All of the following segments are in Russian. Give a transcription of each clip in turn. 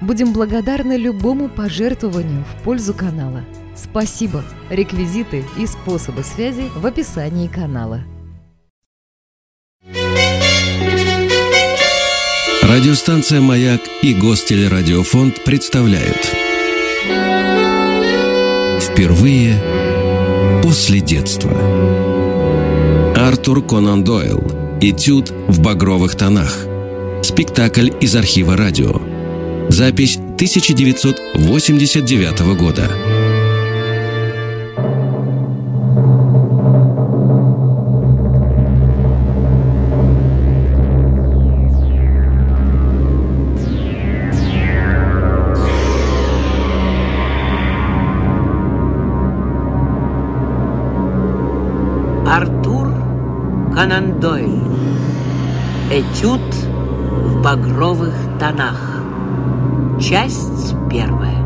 Будем благодарны любому пожертвованию в пользу канала. Спасибо! Реквизиты и способы связи в описании канала. Радиостанция «Маяк» и Гостелерадиофонд представляют Впервые после детства Артур Конан Дойл Этюд в багровых тонах Спектакль из архива радио Запись 1989 года Артур Конан Дойль. Этюд в багровых тонах. Часть первая.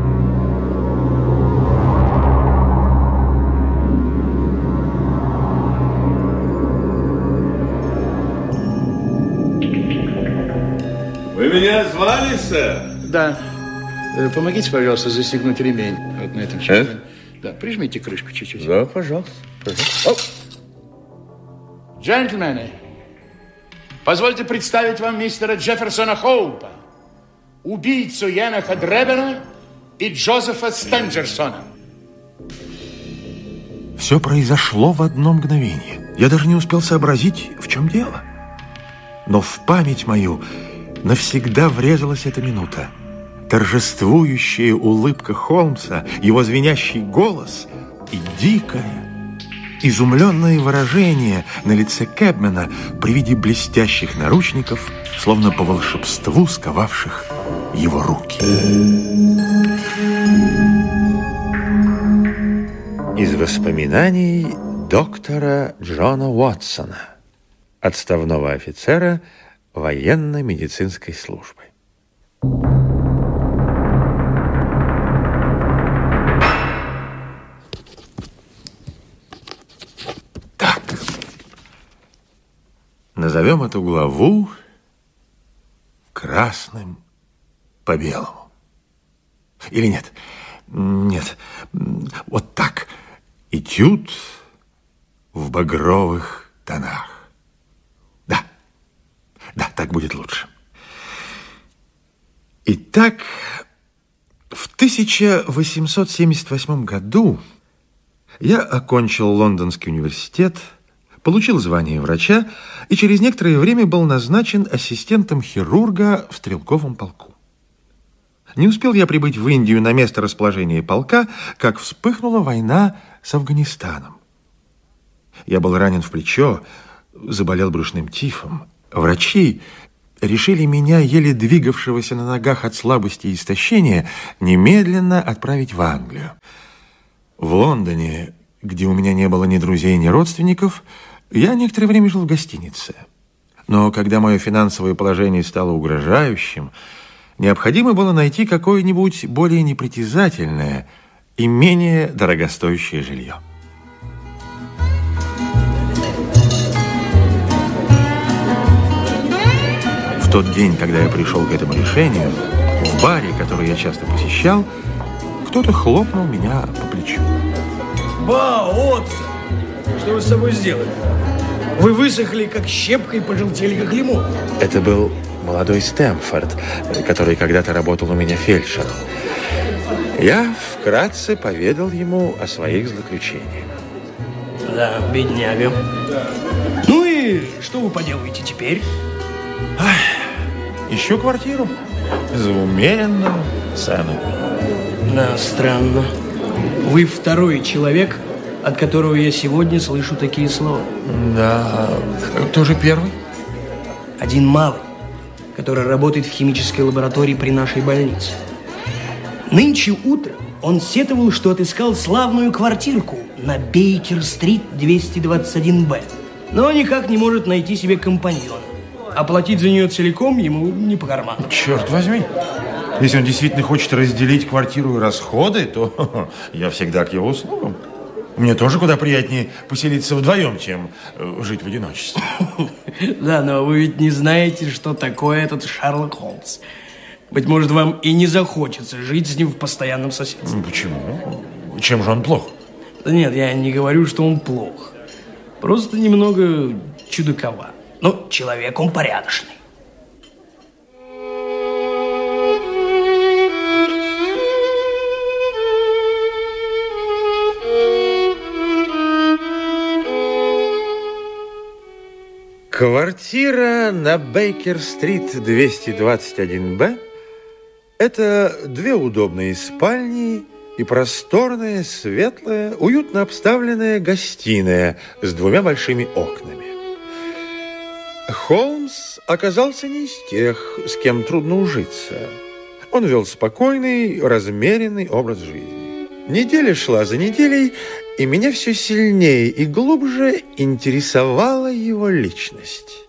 Вы меня звали, сэр? Да. Э, Помогите, пожалуйста, застегнуть ремень. Вот на этом чехле. Да, прижмите крышку чуть-чуть. Да, пожалуйста. Оп. Джентльмены, позвольте представить вам мистера Джефферсона Хоупа, убийцу Янаха Дребена и Джозефа Стенджерсона. Все произошло в одно мгновение. Я даже не успел сообразить, в чем дело. Но в память мою навсегда врезалась эта минута. Торжествующая улыбка Холмса, его звенящий голос и дикое, изумленное выражение на лице Кэбмена при виде блестящих наручников, словно по волшебству сковавших его руки. Из воспоминаний доктора Джона Уотсона, отставного офицера военно-медицинской службы. Так. Назовем эту главу красным по белому. Или нет? Нет. Вот так. Этюд в багровых тонах. Да. Да, так будет лучше. Итак, в 1878 году я окончил Лондонский университет, получил звание врача и через некоторое время был назначен ассистентом хирурга в стрелковом полку. Не успел я прибыть в Индию на место расположения полка, как вспыхнула война с Афганистаном. Я был ранен в плечо, заболел брюшным тифом. Врачи решили меня, еле двигавшегося на ногах от слабости и истощения, немедленно отправить в Англию. В Лондоне, где у меня не было ни друзей, ни родственников, я некоторое время жил в гостинице. Но когда мое финансовое положение стало угрожающим, необходимо было найти какое-нибудь более непритязательное и менее дорогостоящее жилье. В тот день, когда я пришел к этому решению, в баре, который я часто посещал, кто-то хлопнул меня по плечу. Ба, Отца! Что вы с собой сделали? Вы высохли, как щепка, и пожелтели, как лимон. Это был молодой Стэмфорд, который когда-то работал у меня фельдшером. Я вкратце поведал ему о своих злоключениях. Да, бедняга. Ну и что вы поделаете теперь? Ищу квартиру за умеренную цену. Да, странно. Вы второй человек, от которого я сегодня слышу такие слова. Да, кто же первый? Один малый, который работает в химической лаборатории при нашей больнице. Нынче утром Он сетовал, что отыскал славную квартирку на Бейкер-стрит 221-Б, но никак не может найти себе компаньона. Оплатить за нее целиком ему не по карману. Черт возьми. Если он действительно хочет разделить квартиру и расходы, то я всегда к его услугам. Мне тоже куда приятнее поселиться вдвоем, чем э, жить в одиночестве. Да, но вы ведь не знаете, что такое этот Шерлок Холмс. Быть может, вам и не захочется жить с ним в постоянном соседстве. Почему? Чем же он плох? Да нет, я не говорю, что он плох. Просто немного чудаковат. Ну, человек он порядочный. Квартира на Бейкер-стрит 221-Б – это две удобные спальни и просторная, светлая, уютно обставленная гостиная с двумя большими окнами. Холмс оказался не из тех, с кем трудно ужиться. Он вел спокойный, размеренный образ жизни. Неделя шла за неделей, и меня все сильнее и глубже интересовала его личность.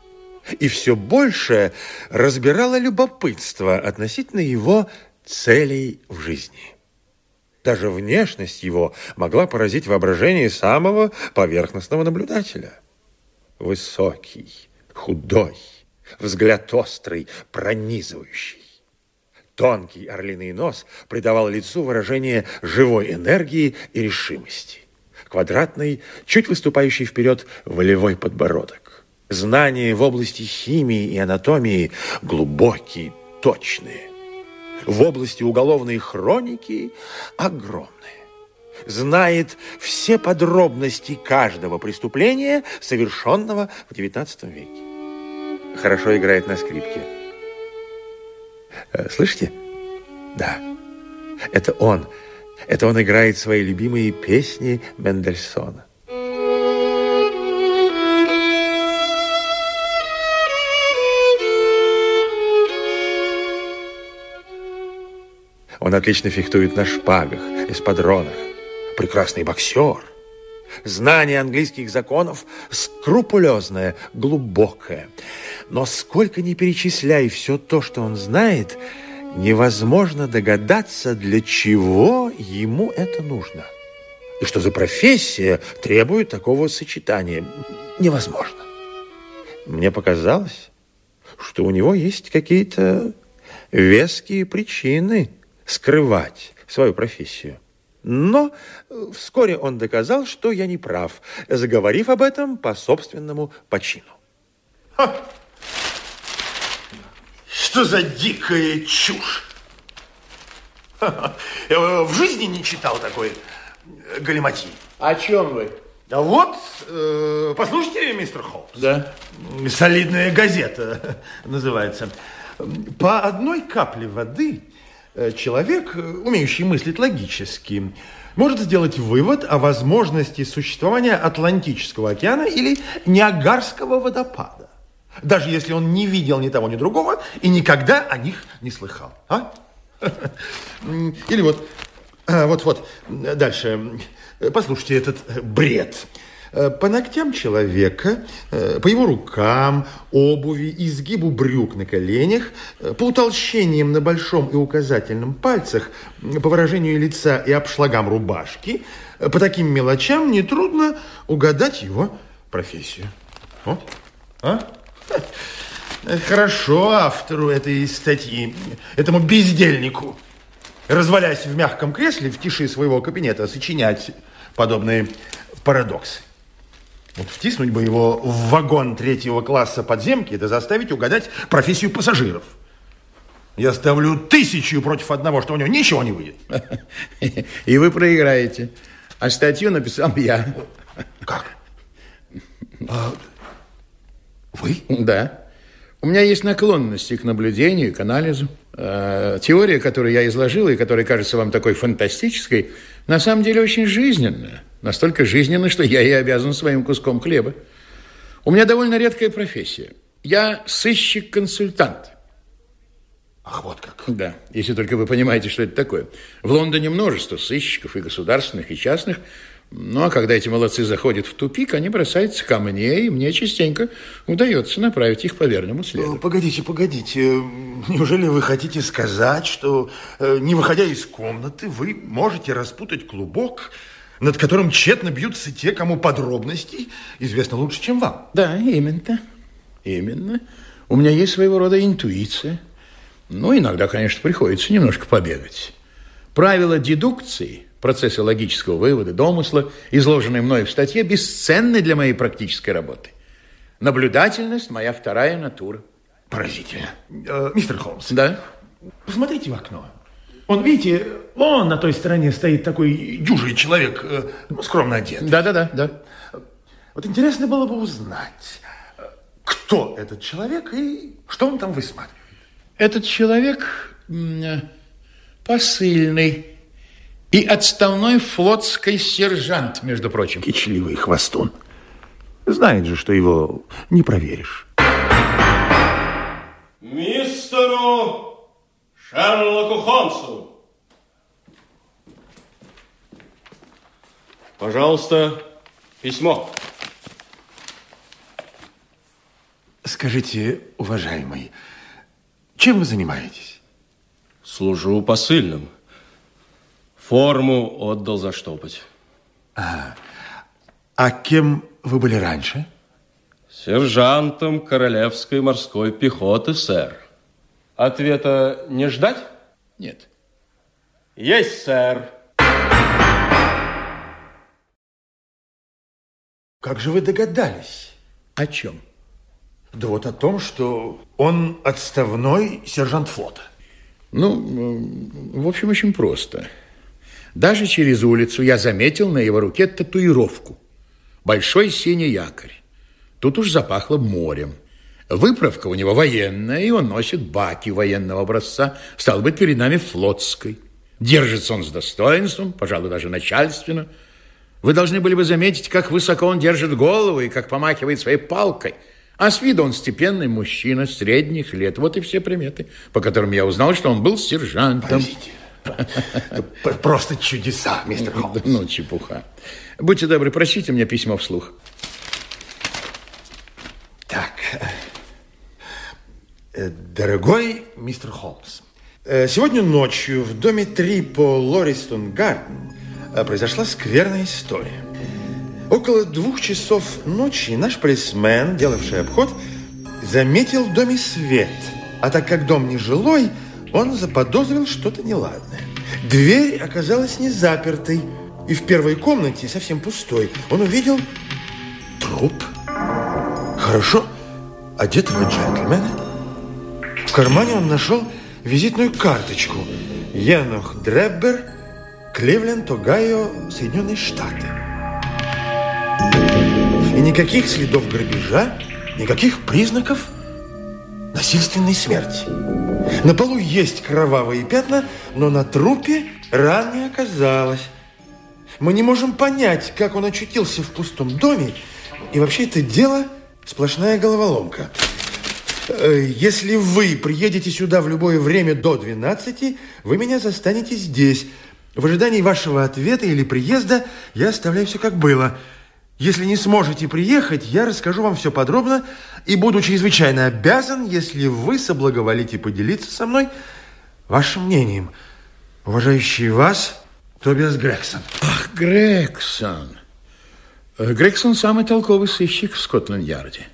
И все больше разбирало любопытство относительно его целей в жизни. Даже внешность его могла поразить воображение самого поверхностного наблюдателя. Высокий, худой, взгляд острый, пронизывающий. Тонкий орлиный нос придавал лицу выражение живой энергии и решимости квадратный, чуть выступающий вперед волевой подбородок. Знания в области химии и анатомии глубокие, точные. В области уголовной хроники огромные. Знает все подробности каждого преступления, совершенного в XIX веке. Хорошо играет на скрипке. Э, слышите? Да, это он – это он играет свои любимые песни Мендельсона. Он отлично фехтует на шпагах, эспадронах. Прекрасный боксер. Знание английских законов скрупулезное, глубокое. Но сколько ни перечисляй все то, что он знает – невозможно догадаться, для чего ему это нужно. И что за профессия требует такого сочетания. Невозможно. Мне показалось, что у него есть какие-то веские причины скрывать свою профессию. Но вскоре он доказал, что я не прав, заговорив об этом по собственному почину. Ха! Что за дикая чушь? Я в жизни не читал такой галиматьи. О чем вы? Да вот, э, послушайте, мистер Холмс. Да. Солидная газета называется. По одной капле воды э, человек, умеющий мыслить логически, может сделать вывод о возможности существования Атлантического океана или Ниагарского водопада даже если он не видел ни того, ни другого и никогда о них не слыхал. А? Или вот, а, вот, вот, дальше. Послушайте этот бред. По ногтям человека, по его рукам, обуви, изгибу брюк на коленях, по утолщениям на большом и указательном пальцах, по выражению лица и обшлагам рубашки, по таким мелочам нетрудно угадать его профессию. О, а? Хорошо автору этой статьи, этому бездельнику, развалясь в мягком кресле в тиши своего кабинета, сочинять подобные парадоксы. Вот втиснуть бы его в вагон третьего класса подземки, это заставить угадать профессию пассажиров. Я ставлю тысячу против одного, что у него ничего не выйдет. И вы проиграете. А статью написал я. Как? Вы? Да. У меня есть наклонности к наблюдению, к анализу. Э, теория, которую я изложил и которая кажется вам такой фантастической, на самом деле очень жизненная. Настолько жизненная, что я ей обязан своим куском хлеба. У меня довольно редкая профессия. Я сыщик-консультант. Ах, вот как. Да, если только вы понимаете, что это такое. В Лондоне множество сыщиков и государственных, и частных. Ну, а когда эти молодцы заходят в тупик, они бросаются ко мне, и мне частенько удается направить их по верному следу. Погодите, погодите. Неужели вы хотите сказать, что, э, не выходя из комнаты, вы можете распутать клубок, над которым тщетно бьются те, кому подробностей известно лучше, чем вам? Да, именно. Именно. У меня есть своего рода интуиция. Ну, иногда, конечно, приходится немножко побегать. Правила дедукции, процессы логического вывода, домысла, изложенные мной в статье, бесценны для моей практической работы. Наблюдательность – моя вторая натура. Поразительно. Э, мистер Холмс. Да? Посмотрите в окно. Он, видите, вон на той стороне стоит такой дюжий человек, э, ну, скромно одет. Да-да-да. да. Вот интересно было бы узнать, кто этот человек и что он там высматривает. Этот человек посыльный и отставной флотский сержант, между прочим. Кичливый хвостун. Знает же, что его не проверишь. Мистеру Шерлоку Холмсу. Пожалуйста, письмо. Скажите, уважаемый, чем вы занимаетесь? Служу посыльным. Форму отдал заштопать. А кем вы были раньше? Сержантом Королевской морской пехоты, сэр. Ответа не ждать? Нет. Есть, сэр. Как же вы догадались? О чем? Да вот о том, что он отставной сержант флота. Ну, в общем, очень просто. Даже через улицу я заметил на его руке татуировку. Большой синий якорь. Тут уж запахло морем. Выправка у него военная, и он носит баки военного образца. Стал быть, перед нами флотской. Держится он с достоинством, пожалуй, даже начальственно. Вы должны были бы заметить, как высоко он держит голову и как помахивает своей палкой. А с виду он степенный мужчина средних лет. Вот и все приметы, по которым я узнал, что он был сержантом. Поразительно. Просто чудеса, мистер Холмс. Ну, чепуха. Будьте добры, прочтите мне письмо вслух. Так. Э, Дорогой мистер Холмс, э, сегодня ночью в доме 3 по Лористон Гарден э, произошла скверная история. Около двух часов ночи наш полисмен, делавший обход, заметил в доме свет. А так как дом не жилой, он заподозрил что-то неладное. Дверь оказалась не запертой. И в первой комнате, совсем пустой, он увидел труп хорошо одетого джентльмена. В кармане он нашел визитную карточку. Енох Дреббер, Кливленд, Огайо, Соединенные Штаты. И никаких следов грабежа, никаких признаков насильственной смерти. На полу есть кровавые пятна, но на трупе ран не оказалось. Мы не можем понять, как он очутился в пустом доме, и вообще это дело сплошная головоломка. Э, Если вы приедете сюда в любое время до 12, вы меня застанете здесь. В ожидании вашего ответа или приезда я оставляю все как было. Если не сможете приехать, я расскажу вам все подробно и буду чрезвычайно обязан, если вы соблаговолите поделиться со мной вашим мнением. Уважающий вас, Тобиас Грексон. Ах, Грегсон. Э, Грегсон самый толковый сыщик в Скотланд-Ярде.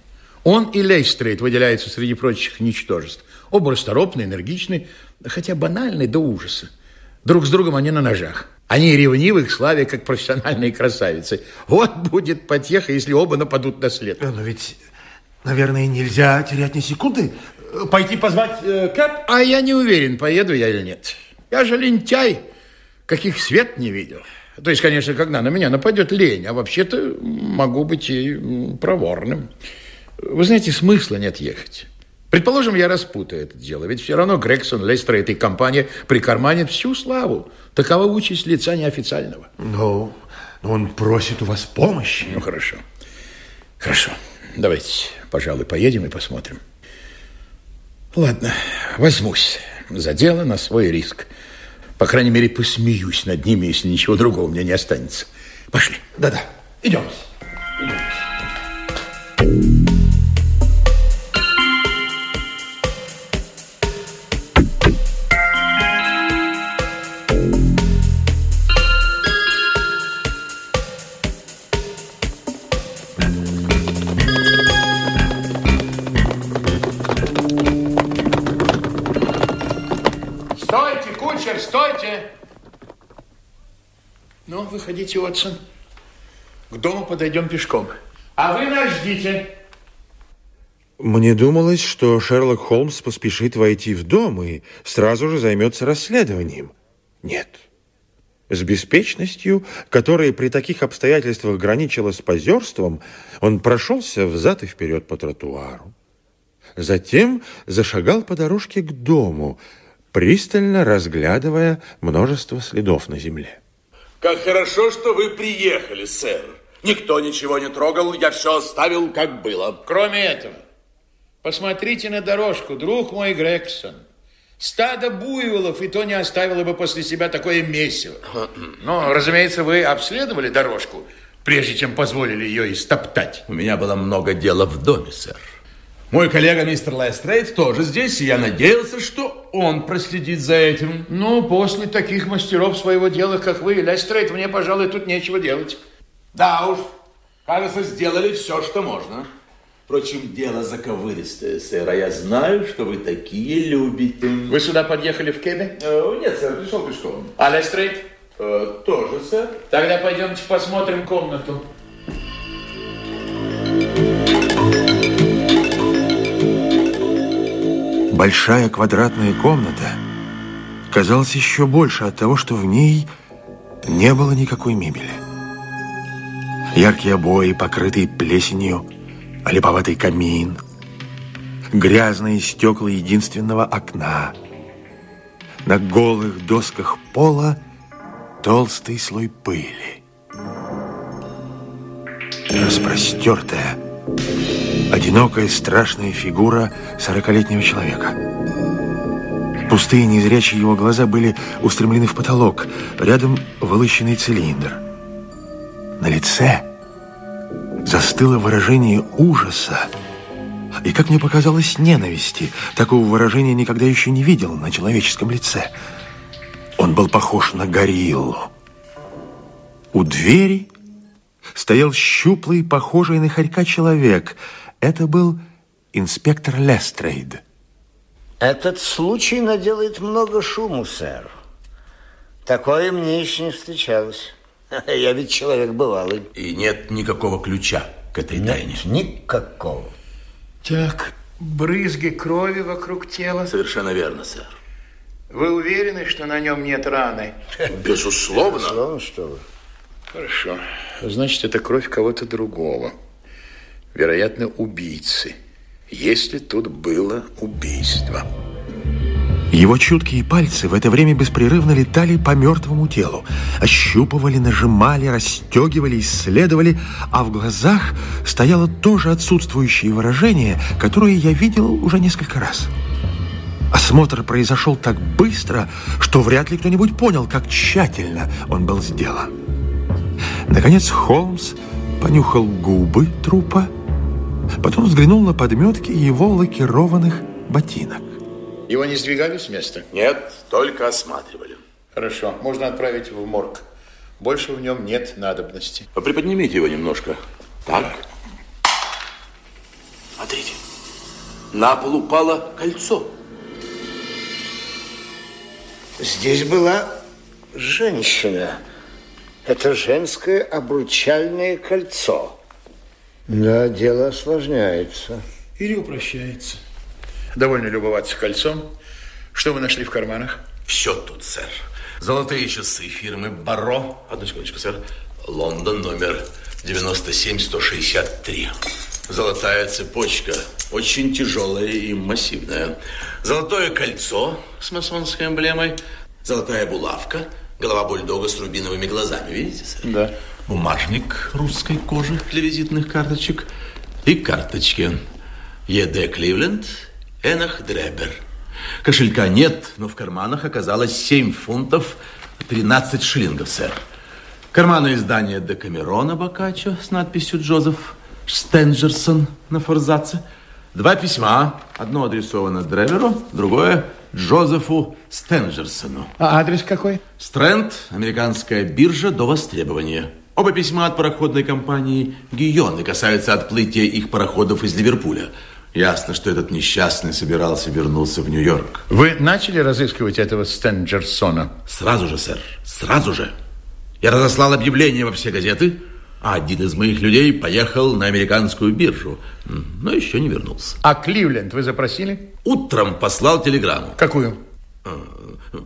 Он и Лестрейд выделяются среди прочих ничтожеств. Оба расторопные, энергичные, хотя банальные до ужаса. Друг с другом они на ножах. Они ревнивы к славе, как профессиональные красавицы. Вот будет потеха, если оба нападут на след. Э, Но ведь, наверное, нельзя терять ни секунды. Э, Пойти позвать э, Кэп? А я не уверен, поеду я или нет. Я же лентяй, каких свет не видел. То есть, конечно, когда на меня нападет лень, а вообще-то могу быть и проворным. Вы знаете, смысла нет ехать. Предположим, я распутаю это дело, ведь все равно Грегсон, Лестер и этой компании прикарманят всю славу. Такова участь лица неофициального. Ну, но он просит у вас помощи. Ну, хорошо. Хорошо. Давайте, пожалуй, поедем и посмотрим. Ладно, возьмусь. За дело на свой риск. По крайней мере, посмеюсь над ними, если ничего другого у меня не останется. Пошли. Да-да, идем. Стойте, Ну, выходите, Отсон. К дому подойдем пешком. А вы нас ждите. Мне думалось, что Шерлок Холмс поспешит войти в дом и сразу же займется расследованием. Нет. С беспечностью, которая при таких обстоятельствах граничила с позерством, он прошелся взад и вперед по тротуару. Затем зашагал по дорожке к дому, пристально разглядывая множество следов на земле. Как хорошо, что вы приехали, сэр. Никто ничего не трогал, я все оставил, как было. Кроме этого, посмотрите на дорожку, друг мой Грегсон. Стадо буйволов и то не оставило бы после себя такое месиво. Но, разумеется, вы обследовали дорожку, прежде чем позволили ее истоптать. У меня было много дела в доме, сэр. Мой коллега мистер Лестрейд тоже здесь, и я надеялся, что он проследит за этим. Ну, после таких мастеров своего дела, как вы, Лестрейд, мне, пожалуй, тут нечего делать. Да уж, кажется, сделали все, что можно. Впрочем, дело заковыристое, сэр, а я знаю, что вы такие любите. Вы сюда подъехали в кебе? Э, нет, сэр, пришел пешком. А Лестрейд? Э, тоже, сэр. Тогда пойдемте посмотрим комнату. Большая квадратная комната казалась еще больше от того, что в ней не было никакой мебели. Яркие обои, покрытые плесенью, олиповатый камин, грязные стекла единственного окна. На голых досках пола толстый слой пыли. Распростертая, одинокая страшная фигура сорокалетнего человека. Пустые незрячие его глаза были устремлены в потолок, рядом вылощенный цилиндр. На лице застыло выражение ужаса и, как мне показалось, ненависти. Такого выражения никогда еще не видел на человеческом лице. Он был похож на гориллу. У двери стоял щуплый, похожий на хорька человек. Это был инспектор Лестрейд. Этот случай наделает много шуму, сэр. Такое мне еще не встречалось. Я ведь человек бывалый. И нет никакого ключа к этой Нет, тайне. никакого. Так, брызги крови вокруг тела. Совершенно верно, сэр. Вы уверены, что на нем нет раны? Безусловно. Словно что вы. Хорошо. Значит, это кровь кого-то другого. Вероятно, убийцы. Если тут было убийство. Его чуткие пальцы в это время беспрерывно летали по мертвому телу. Ощупывали, нажимали, расстегивали, исследовали, а в глазах стояло тоже отсутствующее выражение, которое я видел уже несколько раз. Осмотр произошел так быстро, что вряд ли кто-нибудь понял, как тщательно он был сделан. Наконец Холмс понюхал губы трупа, потом взглянул на подметки его лакированных ботинок. Его не сдвигали с места? Нет, только осматривали. Хорошо, можно отправить в морг. Больше в нем нет надобности. Приподнимите его немножко. Так. Смотрите. На пол упало кольцо. Здесь была женщина. Это женское обручальное кольцо. Да, дело осложняется. Или упрощается. Довольно любоваться кольцом. Что вы нашли в карманах? Все тут, сэр. Золотые часы фирмы Баро. Одну секундочку, сэр. Лондон, номер 97163. Золотая цепочка. Очень тяжелая и массивная. Золотое кольцо с масонской эмблемой. Золотая булавка. Голова бульдога с рубиновыми глазами. Видите, сэр? Да. Бумажник русской кожи для визитных карточек. И карточки. Е.Д. Кливленд, Энах Дребер. Кошелька нет, но в карманах оказалось 7 фунтов 13 шиллингов, сэр. Карманное издание Декамерона Бокаччо с надписью «Джозеф Стенджерсон» на форзаце. Два письма. Одно адресовано Древеру, другое Джозефу Стенджерсону. А адрес какой? Стрэнд, американская биржа до востребования. Оба письма от пароходной компании «Гийон» и касаются отплытия их пароходов из Ливерпуля. Ясно, что этот несчастный собирался вернуться в Нью-Йорк. Вы начали разыскивать этого Стенджерсона? Сразу же, сэр, сразу же. Я разослал объявление во все газеты, а один из моих людей поехал на американскую биржу, но еще не вернулся. А Кливленд вы запросили? Утром послал телеграмму. Какую?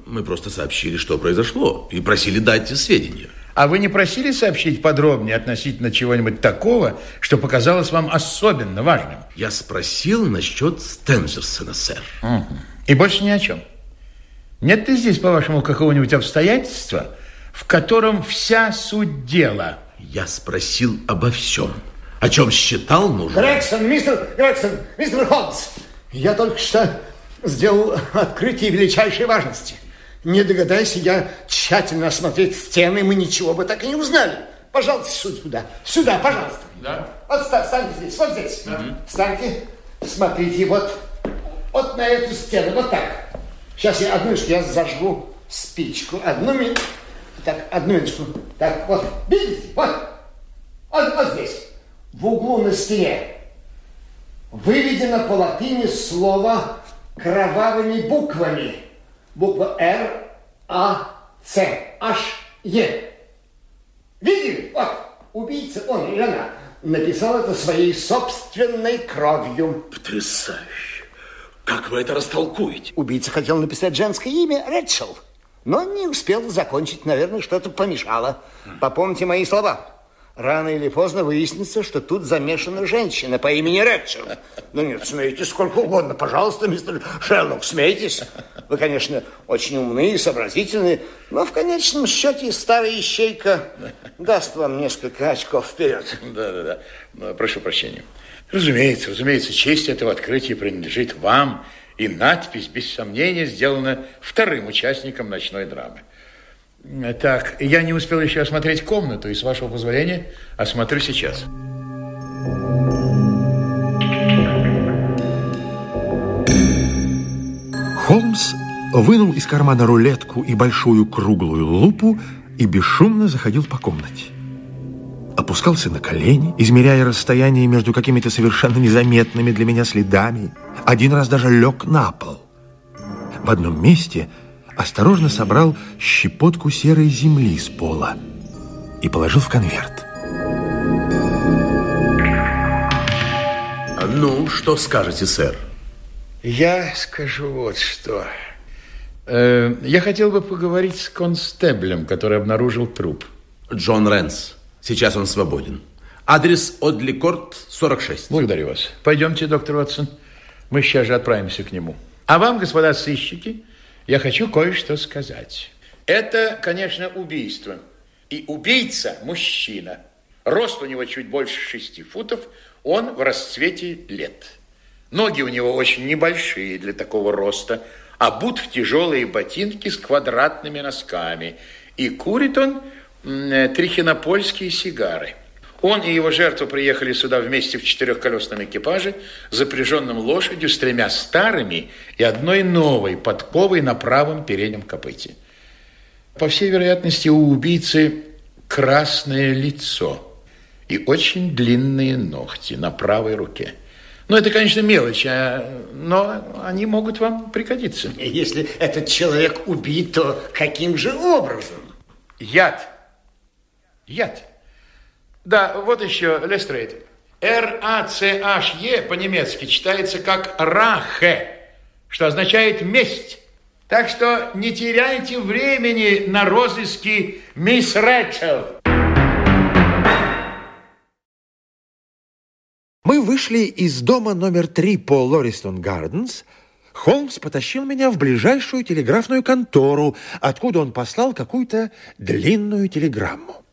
Мы просто сообщили, что произошло, и просили дать сведения. А вы не просили сообщить подробнее относительно чего-нибудь такого, что показалось вам особенно важным? Я спросил насчет Стенджерсона, сэр. Угу. И больше ни о чем? Нет ли здесь, по-вашему, какого-нибудь обстоятельства, в котором вся суть дела? Я спросил обо всем, о чем считал нужным. Грегсон, мистер Грегсон, мистер Холмс, я только что сделал открытие величайшей важности. Не догадайся я тщательно осмотреть стены, мы ничего бы так и не узнали. Пожалуйста, сюда, сюда, пожалуйста. Да. Вот встаньте здесь, вот здесь. Да. Встаньте, смотрите, вот, вот на эту стену, вот так. Сейчас я одну я зажгу спичку. Одну минуту. Так, одну минутку. Так, вот, видите, вот, вот, вот здесь, в углу на стене, выведено по латыни слово кровавыми буквами буква Р, А, С, H, Е. Видели? Вот, убийца, он или она, написал это своей собственной кровью. Потрясающе. Как вы это растолкуете? Убийца хотел написать женское имя Рэчел, но не успел закончить. Наверное, что-то помешало. Попомните мои слова. Рано или поздно выяснится, что тут замешана женщина по имени Рэчел. Ну нет, смейтесь сколько угодно. Пожалуйста, мистер Шерлок, смейтесь. Вы, конечно, очень умны и сообразительны, но в конечном счете старая ищейка даст вам несколько очков вперед. Да-да-да. Прошу прощения. Разумеется, разумеется, честь этого открытия принадлежит вам, и надпись, без сомнения, сделана вторым участником ночной драмы. Так, я не успел еще осмотреть комнату, и, с вашего позволения, осмотрю сейчас. Холмс вынул из кармана рулетку и большую круглую лупу и бесшумно заходил по комнате. Опускался на колени, измеряя расстояние между какими-то совершенно незаметными для меня следами. Один раз даже лег на пол. В одном месте – осторожно собрал щепотку серой земли с пола и положил в конверт. Ну, что скажете, сэр? Я скажу вот что. Э, я хотел бы поговорить с констеблем, который обнаружил труп. Джон Рэнс. Сейчас он свободен. Адрес Одли Корт, 46. Благодарю вас. Пойдемте, доктор Ватсон. Мы сейчас же отправимся к нему. А вам, господа сыщики, я хочу кое-что сказать. Это, конечно, убийство. И убийца – мужчина. Рост у него чуть больше шести футов, он в расцвете лет. Ноги у него очень небольшие для такого роста, обут в тяжелые ботинки с квадратными носками. И курит он трихинопольские сигары – он и его жертва приехали сюда вместе в четырехколесном экипаже, запряженном лошадью с тремя старыми и одной новой подковой на правом переднем копыте. По всей вероятности, у убийцы красное лицо и очень длинные ногти на правой руке. Ну, это, конечно, мелочь, а, но они могут вам пригодиться. Если этот человек убит, то каким же образом? Яд. Яд. Да, вот еще, Лестрейд. Р-А-Ц-H-Е по-немецки читается как «рахе», что означает «месть». Так что не теряйте времени на розыски мисс Рэчел. Мы вышли из дома номер три по Лористон Гарденс. Холмс потащил меня в ближайшую телеграфную контору, откуда он послал какую-то длинную телеграмму.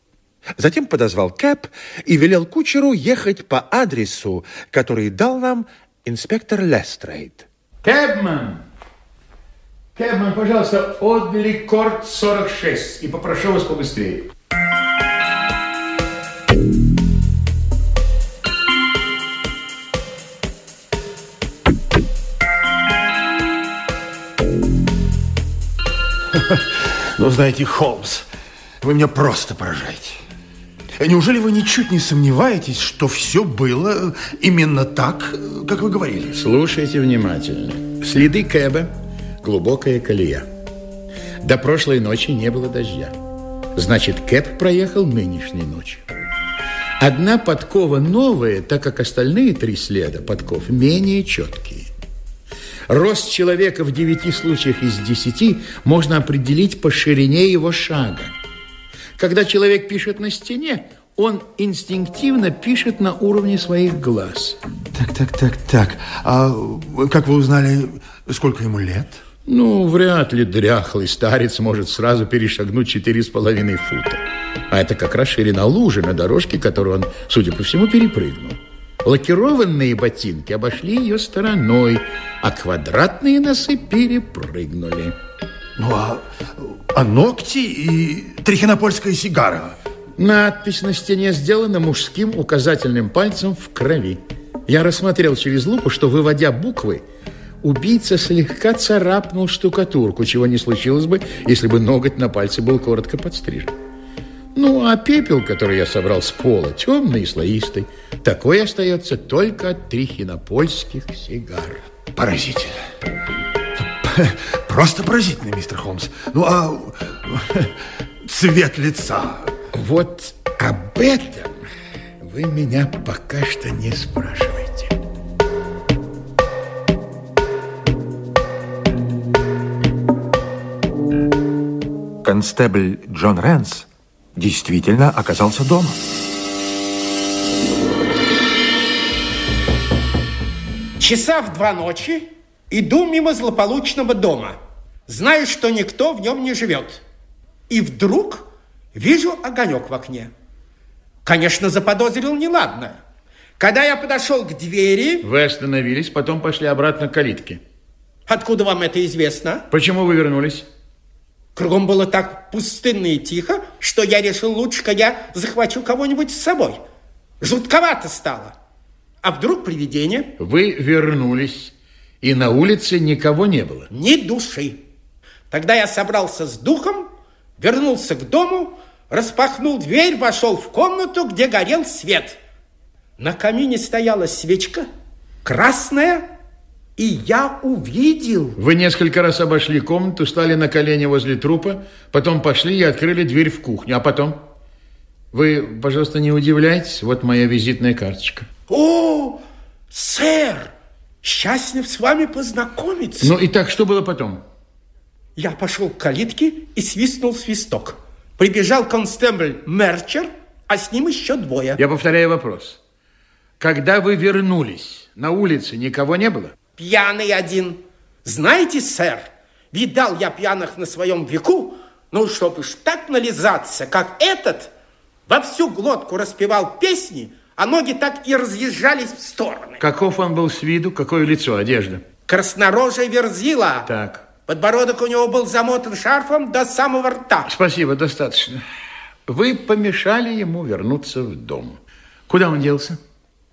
Затем подозвал Кэп и велел кучеру ехать по адресу, который дал нам инспектор Лестрейд. Кэбман, Кэбман, пожалуйста, отдали корт 46 и попрошу вас побыстрее. Ну, знаете, Холмс, вы меня просто поражаете. Неужели вы ничуть не сомневаетесь, что все было именно так, как вы говорили? Слушайте внимательно. Следы Кэба, глубокая колея. До прошлой ночи не было дождя. Значит, Кэб проехал нынешней ночью. Одна подкова новая, так как остальные три следа подков менее четкие. Рост человека в девяти случаях из десяти можно определить по ширине его шага. Когда человек пишет на стене, он инстинктивно пишет на уровне своих глаз. Так, так, так, так. А как вы узнали, сколько ему лет? Ну, вряд ли дряхлый старец может сразу перешагнуть четыре с половиной фута. А это как раз ширина лужи на дорожке, которую он, судя по всему, перепрыгнул. Лакированные ботинки обошли ее стороной, а квадратные носы перепрыгнули. Ну, а, а ногти и трихинопольская сигара? Надпись на стене сделана мужским указательным пальцем в крови. Я рассмотрел через лупу, что, выводя буквы, убийца слегка царапнул штукатурку, чего не случилось бы, если бы ноготь на пальце был коротко подстрижен. Ну, а пепел, который я собрал с пола, темный и слоистый, такой остается только от трихинопольских сигар. Поразительно. Просто поразительно, мистер Холмс. Ну, а цвет лица? Вот об этом вы меня пока что не спрашиваете. Констебль Джон Рэнс действительно оказался дома. Часа в два ночи иду мимо злополучного дома. Знаю, что никто в нем не живет. И вдруг вижу огонек в окне. Конечно, заподозрил неладное. Когда я подошел к двери... Вы остановились, потом пошли обратно к калитке. Откуда вам это известно? Почему вы вернулись? Кругом было так пустынно и тихо, что я решил, лучше-ка я захвачу кого-нибудь с собой. Жутковато стало. А вдруг привидение? Вы вернулись, и на улице никого не было? Ни души. Тогда я собрался с духом, вернулся к дому, распахнул дверь, вошел в комнату, где горел свет. На камине стояла свечка, красная, и я увидел... Вы несколько раз обошли комнату, стали на колени возле трупа, потом пошли и открыли дверь в кухню. А потом? Вы, пожалуйста, не удивляйтесь. Вот моя визитная карточка. О, сэр, счастлив с вами познакомиться. Ну и так, что было потом? Я пошел к калитке и свистнул свисток. Прибежал констебль Мерчер, а с ним еще двое. Я повторяю вопрос. Когда вы вернулись, на улице никого не было? Пьяный один. Знаете, сэр, видал я пьяных на своем веку, ну, чтобы уж так нализаться, как этот, во всю глотку распевал песни, а ноги так и разъезжались в стороны. Каков он был с виду? Какое лицо, одежда? Краснорожая верзила. Так. Подбородок у него был замотан шарфом до самого рта. Спасибо, достаточно. Вы помешали ему вернуться в дом. Куда он делся?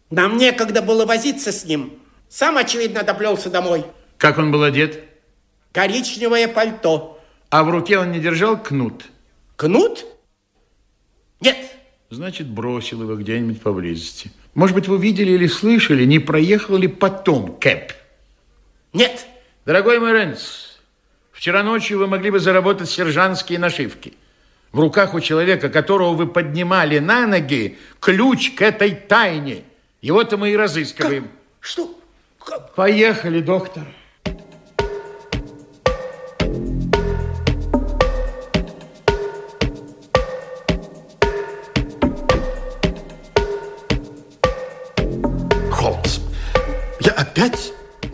Нам некогда было возиться с ним. Сам, очевидно, доплелся домой. Как он был одет? Коричневое пальто. А в руке он не держал кнут? Кнут? Нет. Значит, бросил его где-нибудь поблизости. Может быть, вы видели или слышали, не проехал ли потом Кэп? Нет. Дорогой мой Рэнс, вчера ночью вы могли бы заработать сержантские нашивки. В руках у человека, которого вы поднимали на ноги, ключ к этой тайне. Его-то мы и разыскиваем. Как? Что? Как? Поехали, доктор.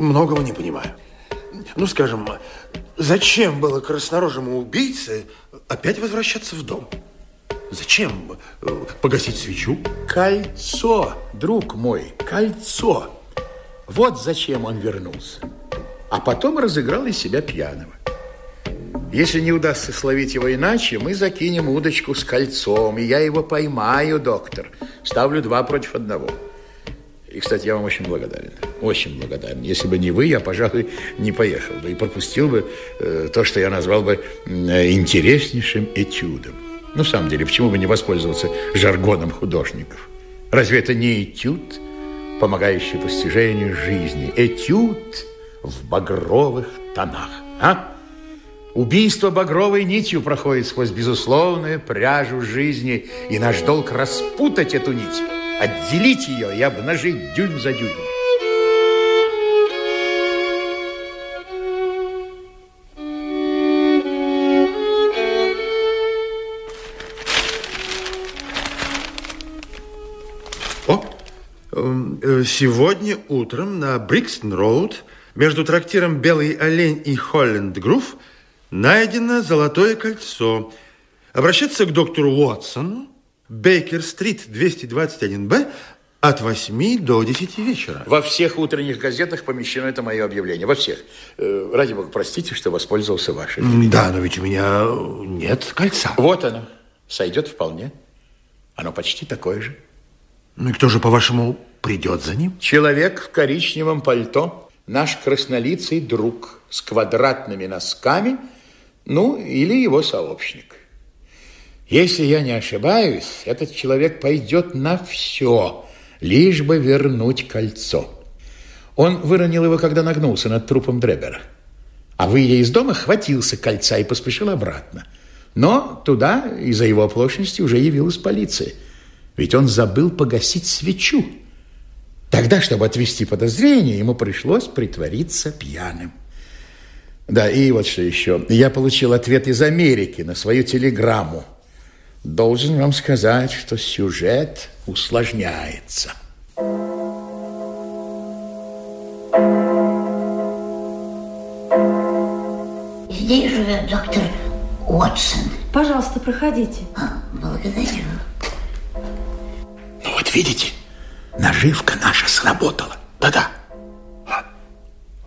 Многого не понимаю. Ну, скажем, зачем было краснорожему убийце опять возвращаться в дом? Зачем погасить свечу? Кольцо, друг мой, кольцо. Вот зачем он вернулся. А потом разыграл из себя пьяного. Если не удастся словить его иначе, мы закинем удочку с кольцом, и я его поймаю, доктор. Ставлю два против одного. И, кстати, я вам очень благодарен. Очень благодарен. Если бы не вы, я, пожалуй, не поехал бы и пропустил бы э, то, что я назвал бы э, интереснейшим этюдом. Ну, в самом деле, почему бы не воспользоваться жаргоном художников? Разве это не этюд, помогающий постижению жизни? Этюд в багровых тонах, а? Убийство багровой нитью проходит сквозь безусловную пряжу жизни, и наш долг распутать эту нить отделить ее и обнажить дюйм за дюймом. Эм, э, сегодня утром на Брикстон-Роуд между трактиром «Белый олень» и «Холленд-Грув» найдено золотое кольцо. Обращаться к доктору Уотсону Бейкер-стрит, 221-Б, от 8 до 10 вечера. Во всех утренних газетах помещено это мое объявление. Во всех. Э, ради бога, простите, что воспользовался вашим. Да, но ведь у меня нет кольца. Вот оно. Сойдет вполне. Оно почти такое же. Ну и кто же, по-вашему, придет за ним? Человек в коричневом пальто. Наш краснолицый друг с квадратными носками. Ну, или его сообщник. Если я не ошибаюсь, этот человек пойдет на все, лишь бы вернуть кольцо. Он выронил его, когда нагнулся над трупом Дребера. А выйдя из дома, хватился кольца и поспешил обратно. Но туда из-за его оплошности уже явилась полиция. Ведь он забыл погасить свечу. Тогда, чтобы отвести подозрение, ему пришлось притвориться пьяным. Да, и вот что еще. Я получил ответ из Америки на свою телеграмму. Должен вам сказать, что сюжет усложняется. Здесь живет доктор Уотсон. Пожалуйста, проходите. А, благодарю. Ну вот видите, наживка наша сработала. Да-да.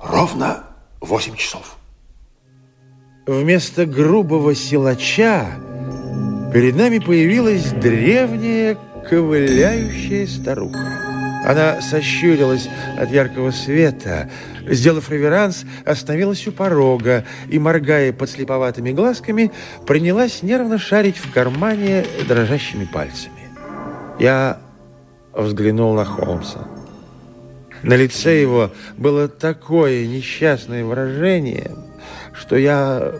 Ровно 8 часов. Вместо грубого силача перед нами появилась древняя ковыляющая старуха. Она сощурилась от яркого света, сделав реверанс, остановилась у порога и, моргая подслеповатыми глазками, принялась нервно шарить в кармане дрожащими пальцами. Я взглянул на Холмса. На лице его было такое несчастное выражение, что я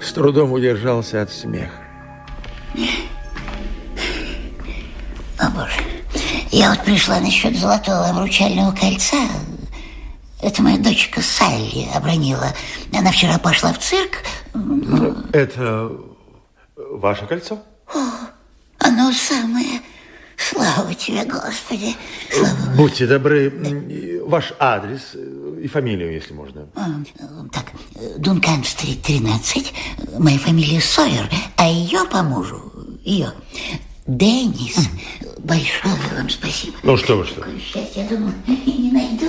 с трудом удержался от смеха. О, Боже. Я вот пришла насчет золотого обручального кольца. Это моя дочка Салли обронила. Она вчера пошла в цирк. Это ваше кольцо? О, оно самое. Слава тебе, Господи. Слава Будьте добры, ваш адрес и фамилию, если можно. А, Так, Дункан-стрит, 13. Моя фамилия Сойер, а ее по мужу, ее, Деннис. Большое вам спасибо. Ну что вы, что? Какое счастье, я думал, не найду.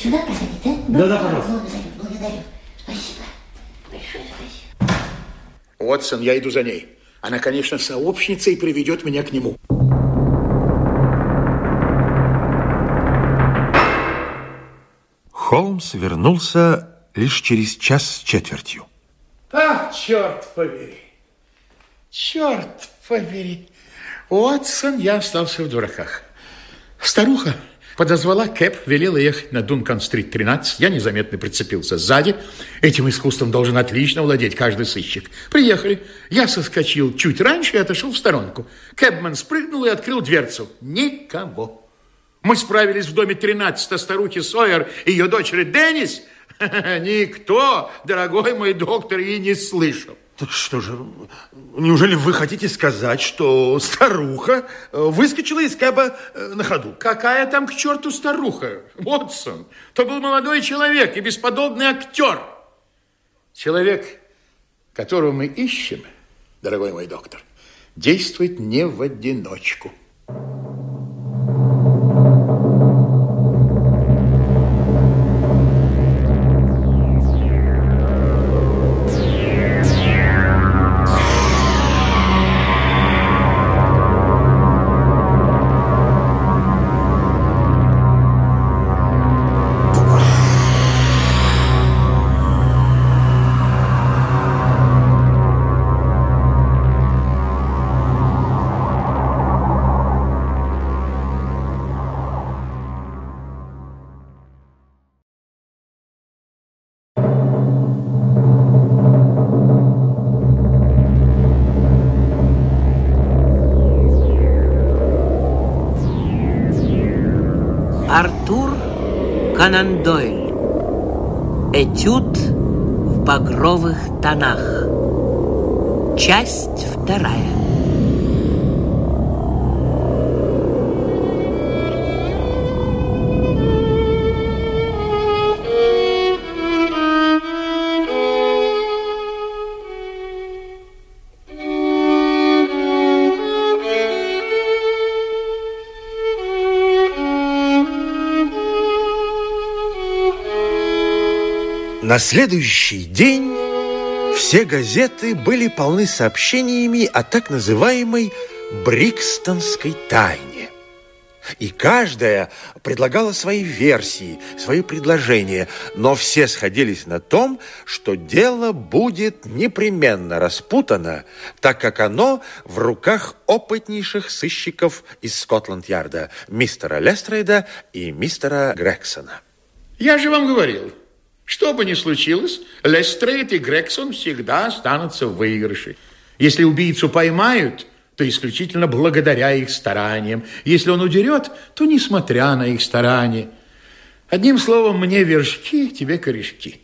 Сюда проходить, да? Да-да, пожалуйста. Благодарю, благодарю. Спасибо. Большое спасибо. Уотсон, я иду за ней. Она, конечно, сообщница и приведет меня к нему. Холмс вернулся лишь через час с четвертью. Ах, черт побери. Черт побери. Уотсон, я остался в дураках. Старуха подозвала Кэп, велела ехать на Дункан-стрит 13. Я незаметно прицепился сзади. Этим искусством должен отлично владеть каждый сыщик. Приехали. Я соскочил чуть раньше и отошел в сторонку. Кэбман спрыгнул и открыл дверцу. Никого. Мы справились в доме 13 старухи Сойер и ее дочери Деннис. Никто, дорогой мой доктор, и не слышал. Так что же, неужели вы хотите сказать, что старуха э, выскочила из кэба э, на ходу? Какая там к черту старуха? Вотсон, то был молодой человек и бесподобный актер. Человек, которого мы ищем, дорогой мой доктор, действует не в одиночку. Конан На следующий день все газеты были полны сообщениями о так называемой Брикстонской тайне. И каждая предлагала свои версии, свои предложения, но все сходились на том, что дело будет непременно распутано, так как оно в руках опытнейших сыщиков из Скотланд-Ярда, мистера Лестрейда и мистера Грексона. Я же вам говорил, что бы ни случилось, Лестрейд и Грексон всегда останутся в выигрыше. Если убийцу поймают, то исключительно благодаря их стараниям. Если он удерет, то несмотря на их старания. Одним словом, мне вершки, тебе корешки.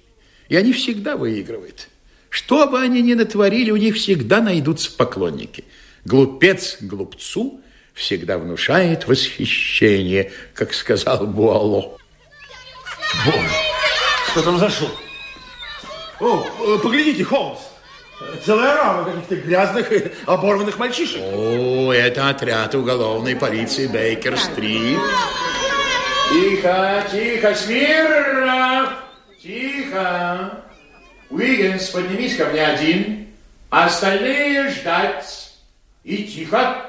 И они всегда выигрывают. Что бы они ни натворили, у них всегда найдутся поклонники. Глупец глупцу всегда внушает восхищение, как сказал Буало. Боже! Что там за шум? О, э, поглядите, Холмс. Целая рама каких-то грязных и оборванных мальчишек. О, это отряд уголовной полиции Бейкер-стрит. Тихо, тихо, смирно! Тихо! Уиггинс, поднимись ко мне один. Остальные ждать. И тихо.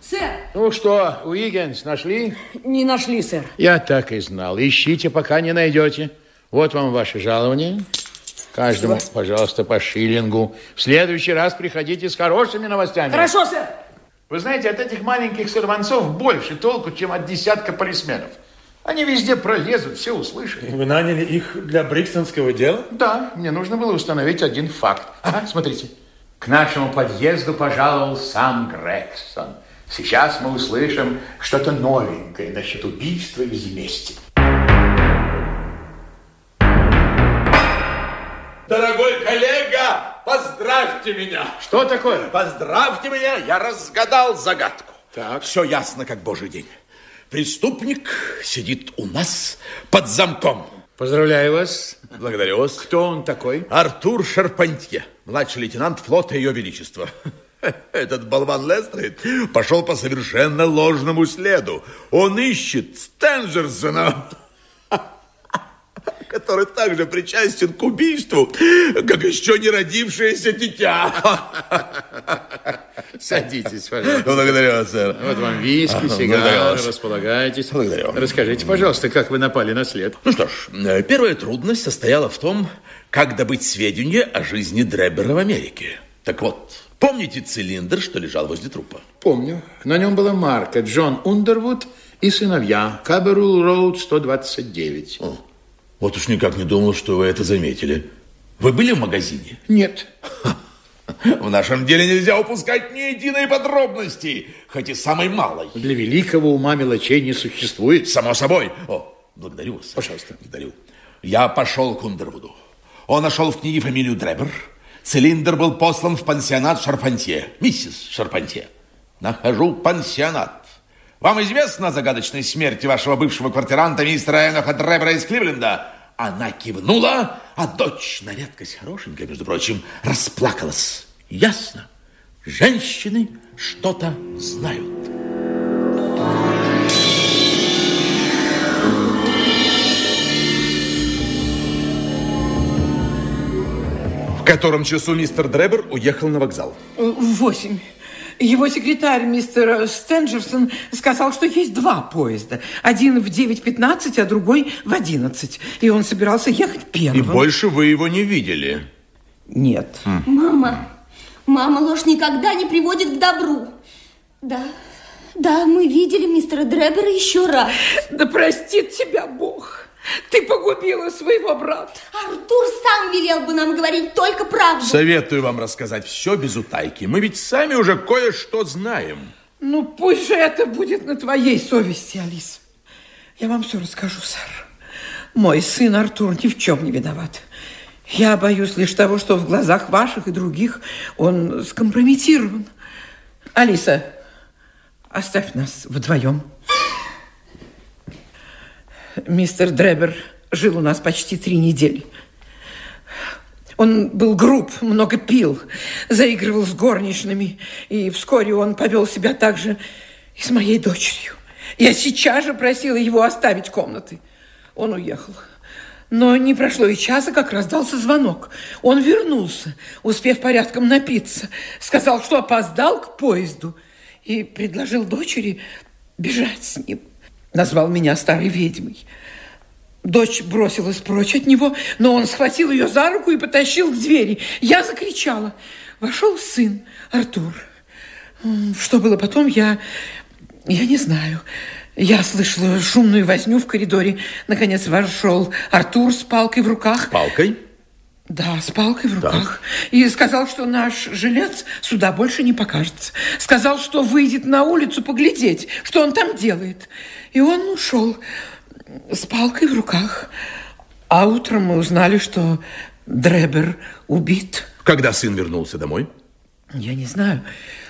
Сэр. Ну что, Уиггинс, нашли? Не нашли, сэр. Я так и знал. Ищите, пока не найдете. Вот вам ваше жалование. Каждому, пожалуйста, по шиллингу. В следующий раз приходите с хорошими новостями. Хорошо, сэр. Вы знаете, от этих маленьких сорванцов больше толку, чем от десятка полисменов. Они везде пролезут, все услышали. Вы наняли их для брикстонского дела? Да, мне нужно было установить один факт. Ага, смотрите. К нашему подъезду пожаловал сам Грегсон. Сейчас мы услышим что-то новенькое насчет убийства из мести. Дорогой коллега, поздравьте меня. Что такое? Поздравьте меня, я разгадал загадку. Так. Все ясно, как божий день. Преступник сидит у нас под замком. Поздравляю вас. Благодарю вас. Кто он такой? Артур Шарпантье, младший лейтенант флота Ее Величества. Этот болван Лестрейд пошел по совершенно ложному следу. Он ищет Стенджерсона, который также причастен к убийству, как еще не родившееся дитя. Садитесь, пожалуйста. Благодарю вас, сэр. Вот вам виски, сигары, располагайтесь. Благодарю. Расскажите, пожалуйста, как вы напали на след? Ну что ж, э, первая трудность состояла в том, как добыть сведения о жизни Дребера в Америке. Так вот, помните цилиндр, что лежал возле трупа? Помню. На нем была марка Джон Ундервуд и сыновья. Каберул Роуд 129. Вот уж никак не думал, что вы это заметили. Вы были в магазине? Нет. В нашем деле нельзя упускать ни единой подробности, хоть и самой малой. Для великого ума мелочей не существует. Само собой. О, благодарю вас. Пожалуйста. Благодарю. Я пошел к Ундервуду. Он нашел в книге фамилию Дребер. Цилиндр был послан в пансионат Шарпантье. Миссис Шарпантье. Нахожу пансионат. Вам известно о загадочной смерти вашего бывшего квартиранта мистера Эноха Дребера из Кливленда? Она кивнула, а дочь, на редкость хорошенькая, между прочим, расплакалась. Ясно. Женщины что-то знают. В котором часу мистер Дребер уехал на вокзал? В восемь. Его секретарь, мистер Стенджерсон, сказал, что есть два поезда. Один в 9.15, а другой в 11. И он собирался ехать первым. И больше вы его не видели? Нет. Мама, мама, ложь никогда не приводит к добру. Да, да, мы видели мистера Дребера еще раз. Да простит тебя Бог. Ты погубила своего брата. Артур сам велел бы нам говорить только правду. Советую вам рассказать все без утайки. Мы ведь сами уже кое-что знаем. Ну, пусть же это будет на твоей совести, Алис. Я вам все расскажу, сэр. Мой сын Артур ни в чем не виноват. Я боюсь лишь того, что в глазах ваших и других он скомпрометирован. Алиса, оставь нас вдвоем. Мистер Дребер жил у нас почти три недели. Он был груб, много пил, заигрывал с горничными, и вскоре он повел себя так же и с моей дочерью. Я сейчас же просила его оставить комнаты. Он уехал. Но не прошло и часа, как раздался звонок. Он вернулся, успев порядком напиться. Сказал, что опоздал к поезду и предложил дочери бежать с ним. Назвал меня старой ведьмой. Дочь бросилась прочь от него, но он схватил ее за руку и потащил к двери. Я закричала. Вошел сын Артур. Что было потом, я, я не знаю. Я слышала шумную возню в коридоре. Наконец вошел Артур с палкой в руках. С палкой? Да, с палкой в руках. Так. И сказал, что наш жилец сюда больше не покажется. Сказал, что выйдет на улицу поглядеть, что он там делает. И он ушел с палкой в руках. А утром мы узнали, что Дребер убит. Когда сын вернулся домой? Я не знаю.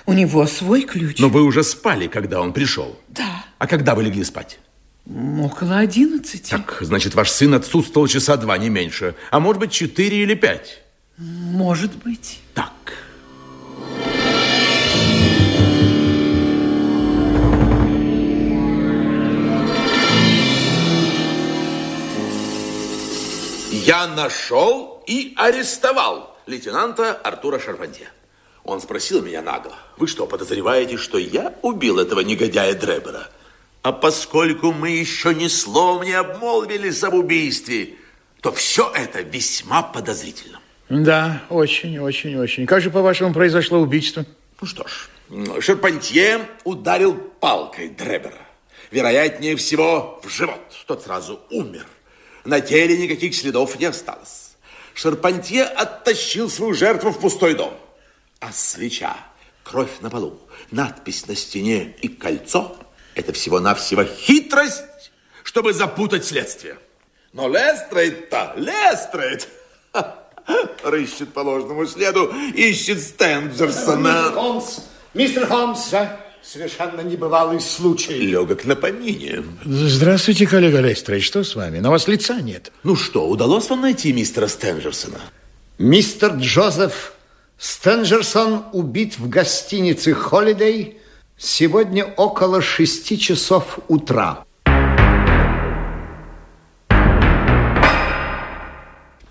У него свой ключ. Но вы уже спали, когда он пришел? Да. А когда вы легли спать? Около одиннадцати. Так, значит, ваш сын отсутствовал часа два, не меньше. А может быть, четыре или пять? Может быть. Так. Я нашел и арестовал лейтенанта Артура Шарпантье. Он спросил меня нагло, вы что, подозреваете, что я убил этого негодяя Дребера? А поскольку мы еще ни словом не обмолвились об убийстве, то все это весьма подозрительно. Да, очень, очень, очень. Как же, по-вашему, произошло убийство? Ну что ж, Шарпантье ударил палкой Дребера. Вероятнее всего, в живот. Тот сразу умер. На теле никаких следов не осталось. Шарпантье оттащил свою жертву в пустой дом. А свеча, кровь на полу, надпись на стене и кольцо – это всего-навсего хитрость, чтобы запутать следствие. Но Лестрейд-то, Лестрейд, рыщет по ложному следу, ищет Стенджерсона. Мистер Холмс, мистер Холмс, да? Совершенно небывалый случай. Легок на помине. Здравствуйте, коллега Лестрейд, что с вами? На вас лица нет. Ну что, удалось вам найти мистера Стенджерсона? Мистер Джозеф Стенджерсон убит в гостинице «Холидей» сегодня около шести часов утра.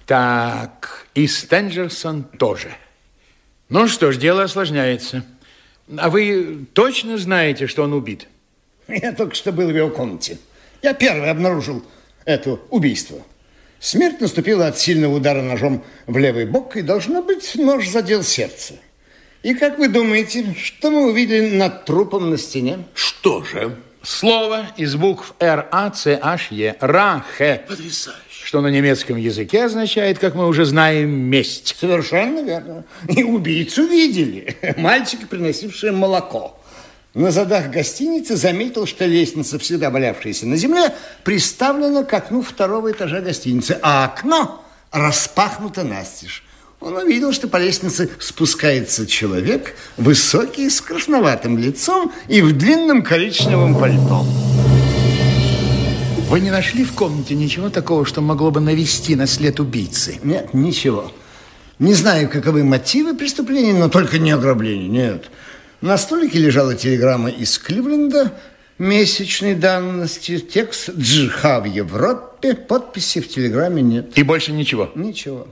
Так, и Стенджерсон тоже. Ну что ж, дело осложняется. А вы точно знаете, что он убит? Я только что был в его комнате. Я первый обнаружил это убийство. Смерть наступила от сильного удара ножом в левый бок, и, должно быть, нож задел сердце. И как вы думаете, что мы увидели над трупом на стене? Что же? Слово из букв Р, А, Ц, H, Е. Рахе. Потрясающе. Что на немецком языке означает, как мы уже знаем, месть. Совершенно верно. И убийцу видели. Мальчик, приносивший молоко на задах гостиницы заметил, что лестница, всегда валявшаяся на земле, приставлена к окну второго этажа гостиницы, а окно распахнуто настежь. Он увидел, что по лестнице спускается человек, высокий, с красноватым лицом и в длинном коричневом пальто. Вы не нашли в комнате ничего такого, что могло бы навести на след убийцы? Нет, ничего. Не знаю, каковы мотивы преступления, но только не ограбление, нет. На столике лежала телеграмма из Кливленда месячной давности, текст «Джиха в Европе», подписи в телеграмме нет. И больше ничего? Ничего.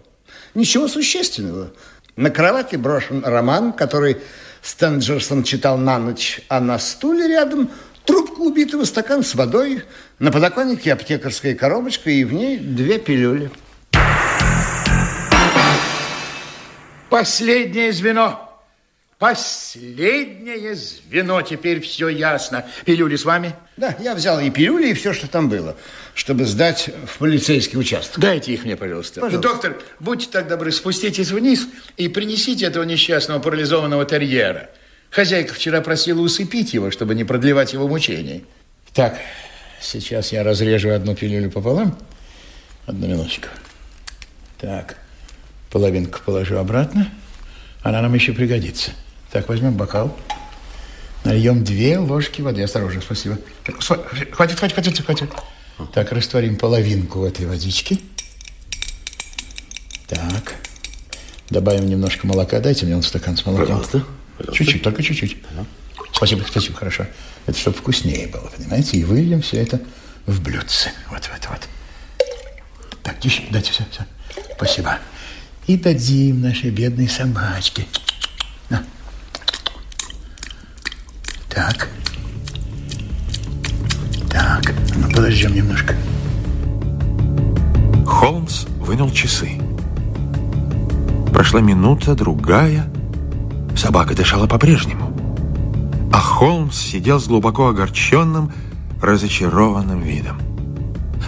Ничего существенного. На кровати брошен роман, который Стенджерсон читал на ночь, а на стуле рядом трубка убитого, стакан с водой, на подоконнике аптекарская коробочка и в ней две пилюли. Последнее звено. Последнее звено, теперь все ясно. Пилюли с вами? Да, я взял и пилюли, и все, что там было, чтобы сдать в полицейский участок. Дайте их мне, пожалуйста. пожалуйста. Доктор, будьте так добры, спуститесь вниз и принесите этого несчастного парализованного терьера. Хозяйка вчера просила усыпить его, чтобы не продлевать его мучений. Так, сейчас я разрежу одну пилюлю пополам Одну минуточку. Так, половинку положу обратно. Она нам еще пригодится. Так, возьмем бокал. Нальем две ложки воды. Осторожно, спасибо. Хватит, хватит, хватит, хватит. Так, растворим половинку в этой водичке. Так. Добавим немножко молока. Дайте мне он стакан с молоком. Пожалуйста. Чуть-чуть, только чуть-чуть. Спасибо, спасибо, хорошо. Это чтобы вкуснее было, понимаете? И выльем все это в блюдце. Вот, вот, вот. Так, тише, дайте все, все. Спасибо. И дадим нашей бедной собачке. На. Так. Так, ну подождем немножко. Холмс вынул часы. Прошла минута, другая. Собака дышала по-прежнему. А Холмс сидел с глубоко огорченным, разочарованным видом.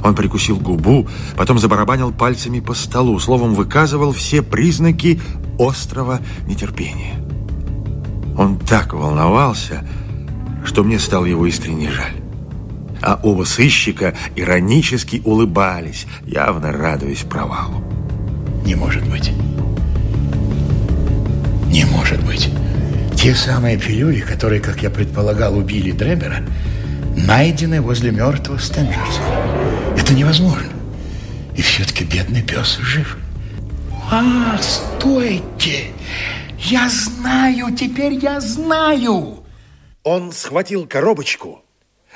Он прикусил губу, потом забарабанил пальцами по столу, словом, выказывал все признаки острого нетерпения. Он так волновался, что мне стало его искренне жаль. А оба сыщика иронически улыбались, явно радуясь провалу. Не может быть. Не может быть. Те самые пилюли, которые, как я предполагал, убили Дребера, найдены возле мертвого Стенджерса. Это невозможно. И все-таки бедный пес жив. А, стойте! Я знаю, теперь я знаю! Он схватил коробочку,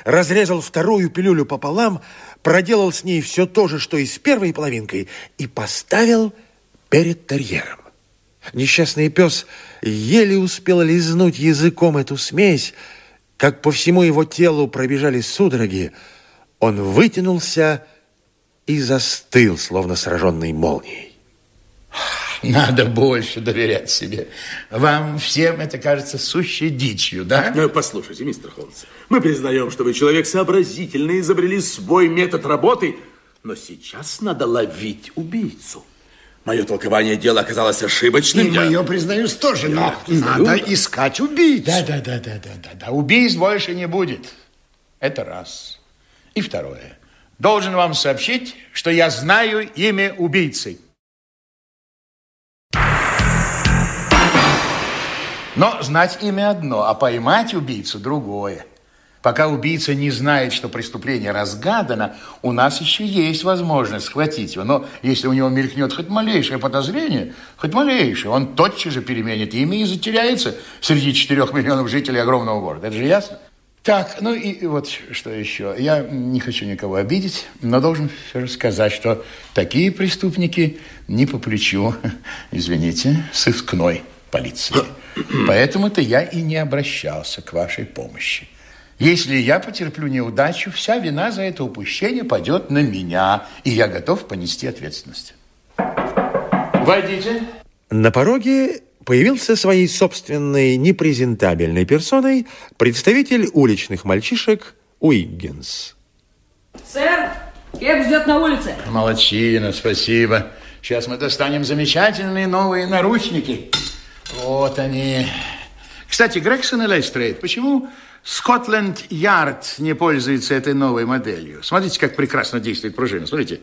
разрезал вторую пилюлю пополам, проделал с ней все то же, что и с первой половинкой, и поставил перед терьером. Несчастный пес еле успел лизнуть языком эту смесь, как по всему его телу пробежали судороги, он вытянулся и застыл, словно сраженный молнией. Надо больше доверять себе. Вам всем это кажется сущей дичью, да? Ну, послушайте, мистер Холмс, мы признаем, что вы человек сообразительный, изобрели свой метод работы, но сейчас надо ловить убийцу. Мое толкование дела оказалось ошибочным. И мое, признаюсь, тоже, но надо искать убийцу. Да, да, да, да, да, да, да. Убийств больше не будет. Это раз. И второе. Должен вам сообщить, что я знаю имя убийцы. Но знать имя одно, а поймать убийцу другое. Пока убийца не знает, что преступление разгадано, у нас еще есть возможность схватить его. Но если у него мелькнет хоть малейшее подозрение, хоть малейшее, он тотчас же переменит имя и затеряется среди четырех миллионов жителей огромного города. Это же ясно? Так, ну и вот что еще. Я не хочу никого обидеть, но должен все же сказать, что такие преступники не по плечу, извините, сыскной полиции. Поэтому-то я и не обращался к вашей помощи. Если я потерплю неудачу, вся вина за это упущение пойдет на меня, и я готов понести ответственность. Войдите. На пороге появился своей собственной непрезентабельной персоной представитель уличных мальчишек Уиггинс. Сэр, кэб ждет на улице. Молодчина, спасибо. Сейчас мы достанем замечательные новые наручники. Вот они. Кстати, Грегсон и Лестрейд, почему Скотленд-Ярд не пользуется этой новой моделью? Смотрите, как прекрасно действует пружина. Смотрите.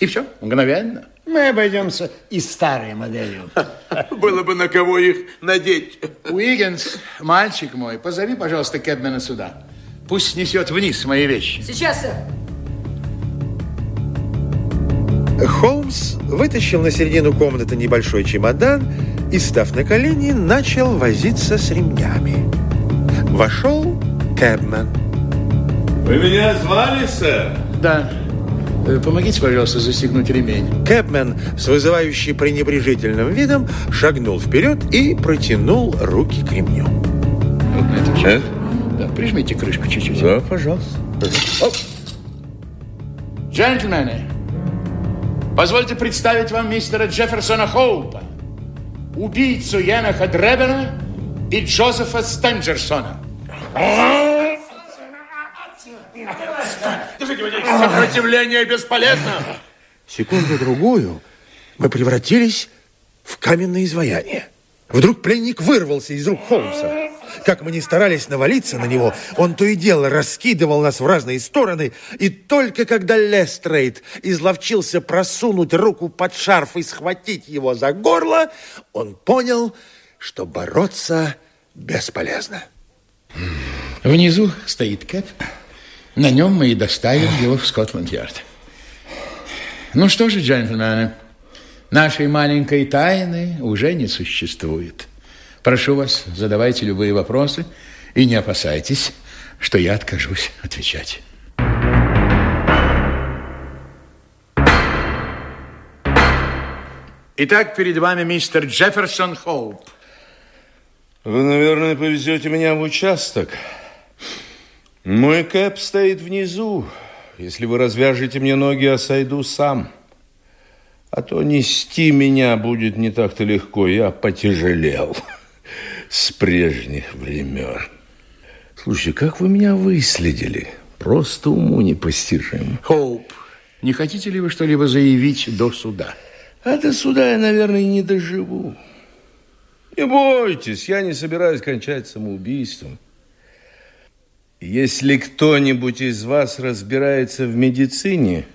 И все, мгновенно. Мы обойдемся и старой моделью. Было бы на кого их надеть. Уиггинс, мальчик мой, позови, пожалуйста, Кэбмена сюда. Пусть снесет вниз мои вещи. Сейчас, сэр. Холмс вытащил на середину комнаты небольшой чемодан и, став на колени, начал возиться с ремнями. Вошел Кэбмен. Вы меня звали, сэр? Да. Э, Помогите, пожалуйста, застегнуть ремень. Кэбмен с вызывающей пренебрежительным видом шагнул вперед и протянул руки к ремню. Вот на этом э? Да, прижмите крышку чуть-чуть. Да, пожалуйста. Оп. Джентльмены, позвольте представить вам мистера Джефферсона Хоупа, убийцу Янаха Дребена и Джозефа Стенджерсона. Сопротивление бесполезно. Секунду-другую мы превратились в каменное изваяние. Вдруг пленник вырвался из рук Холмса. как мы не старались навалиться на него, он то и дело раскидывал нас в разные стороны, и только когда Лестрейд изловчился просунуть руку под шарф и схватить его за горло, он понял, что бороться бесполезно. Внизу стоит Кэп. На нем мы и доставим его в Скотланд-Ярд. Ну что же, джентльмены, нашей маленькой тайны уже не существует. Прошу вас, задавайте любые вопросы и не опасайтесь, что я откажусь отвечать. Итак, перед вами мистер Джефферсон Хоуп. Вы, наверное, повезете меня в участок. Мой кэп стоит внизу. Если вы развяжете мне ноги, я сойду сам. А то нести меня будет не так-то легко. Я потяжелел с прежних времен. Слушай, как вы меня выследили? Просто уму непостижимо. Хоуп, не хотите ли вы что-либо заявить до суда? А до суда я, наверное, не доживу. Не бойтесь, я не собираюсь кончать самоубийством. Если кто-нибудь из вас разбирается в медицине,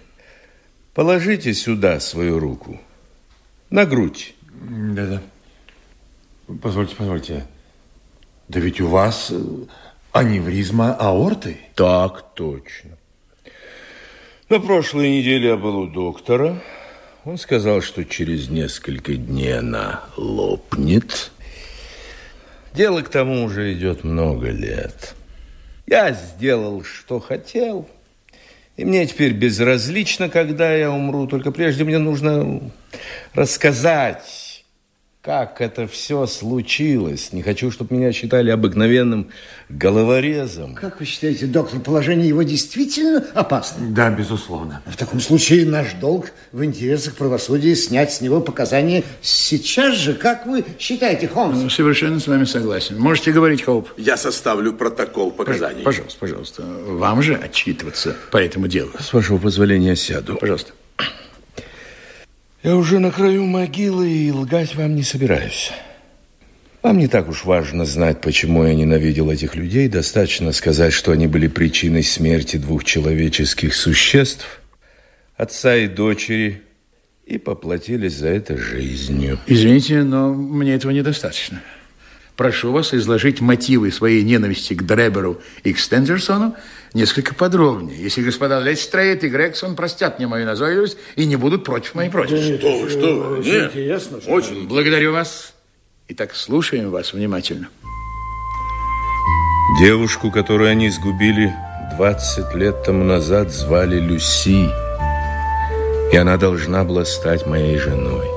положите сюда свою руку. На грудь. Да-да. Позвольте, позвольте. Да ведь у вас аневризма аорты. Так точно. На прошлой неделе я был у доктора. Он сказал, что через несколько дней она лопнет. Дело к тому уже идет много лет. Я сделал, что хотел. И мне теперь безразлично, когда я умру. Только прежде мне нужно рассказать, как это все случилось. Не хочу, чтобы меня считали обыкновенным головорезом. Как вы считаете, доктор, положение его действительно опасно? Да, безусловно. В таком случае наш долг в интересах правосудия снять с него показания сейчас же. Как вы считаете, Холмс? Ну, совершенно с вами согласен. Можете говорить, Хоуп. Я составлю протокол показаний. Пожалуйста, пожалуйста. Вам же отчитываться по этому делу. С вашего позволения сяду. Пожалуйста. Я уже на краю могилы и лгать вам не собираюсь. Вам не так уж важно знать, почему я ненавидел этих людей. Достаточно сказать, что они были причиной смерти двух человеческих существ, отца и дочери, и поплатились за это жизнью. Извините, но мне этого недостаточно. Прошу вас изложить мотивы своей ненависти к Дреберу и к Стендерсону несколько подробнее. Если господа Лестрейд и Грегсон простят мне мою назойливость и не будут против моей просьбы. Что вы, что вы? Очень Нет, интересно. что- очень. Благодарю вас. Итак, слушаем вас внимательно. Девушку, которую они сгубили 20 лет тому назад, звали Люси. И она должна была стать моей женой.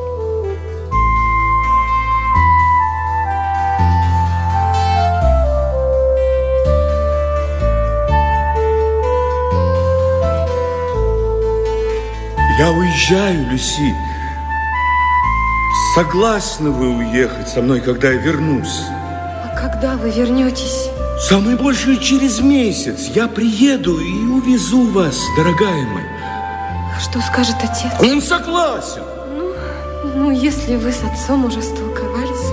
Я уезжаю, Люси. Согласны вы уехать со мной, когда я вернусь? А когда вы вернетесь? Самое большее через месяц. Я приеду и увезу вас, дорогая моя. А что скажет отец? Он согласен. Ну, если вы с отцом уже столковались,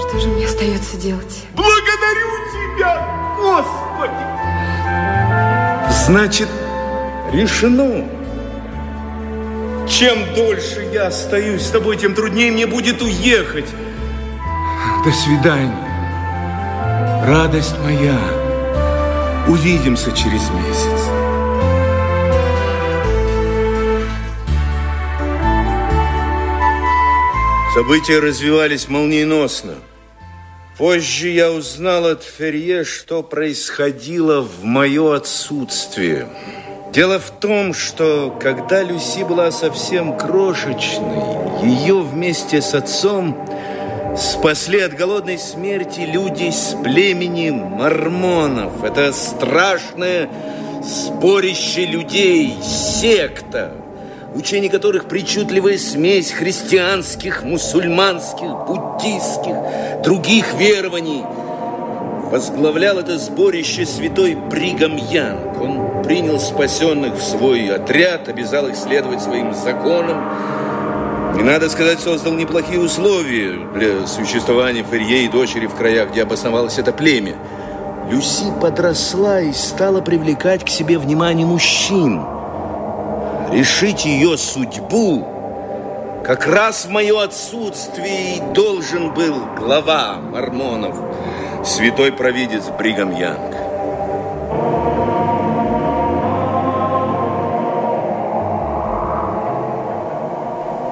что же мне остается делать? Благодарю тебя, Господи! Значит, решено. Чем дольше я остаюсь с тобой, тем труднее мне будет уехать. До свидания. Радость моя. Увидимся через месяц. События развивались молниеносно. Позже я узнал от Ферье, что происходило в мое отсутствие. Дело в том, что когда Люси была совсем крошечной, ее вместе с отцом спасли от голодной смерти люди с племени мормонов. Это страшное сборище людей, секта, учение которых причудливая смесь христианских, мусульманских, буддийских, других верований. Возглавлял это сборище святой Бригам Янг. Он принял спасенных в свой отряд, обязал их следовать своим законам. И, надо сказать, создал неплохие условия для существования Ферье и дочери в краях, где обосновалось это племя. Люси подросла и стала привлекать к себе внимание мужчин. Решить ее судьбу как раз в мое отсутствие и должен был глава мормонов, святой провидец Бригам Янг.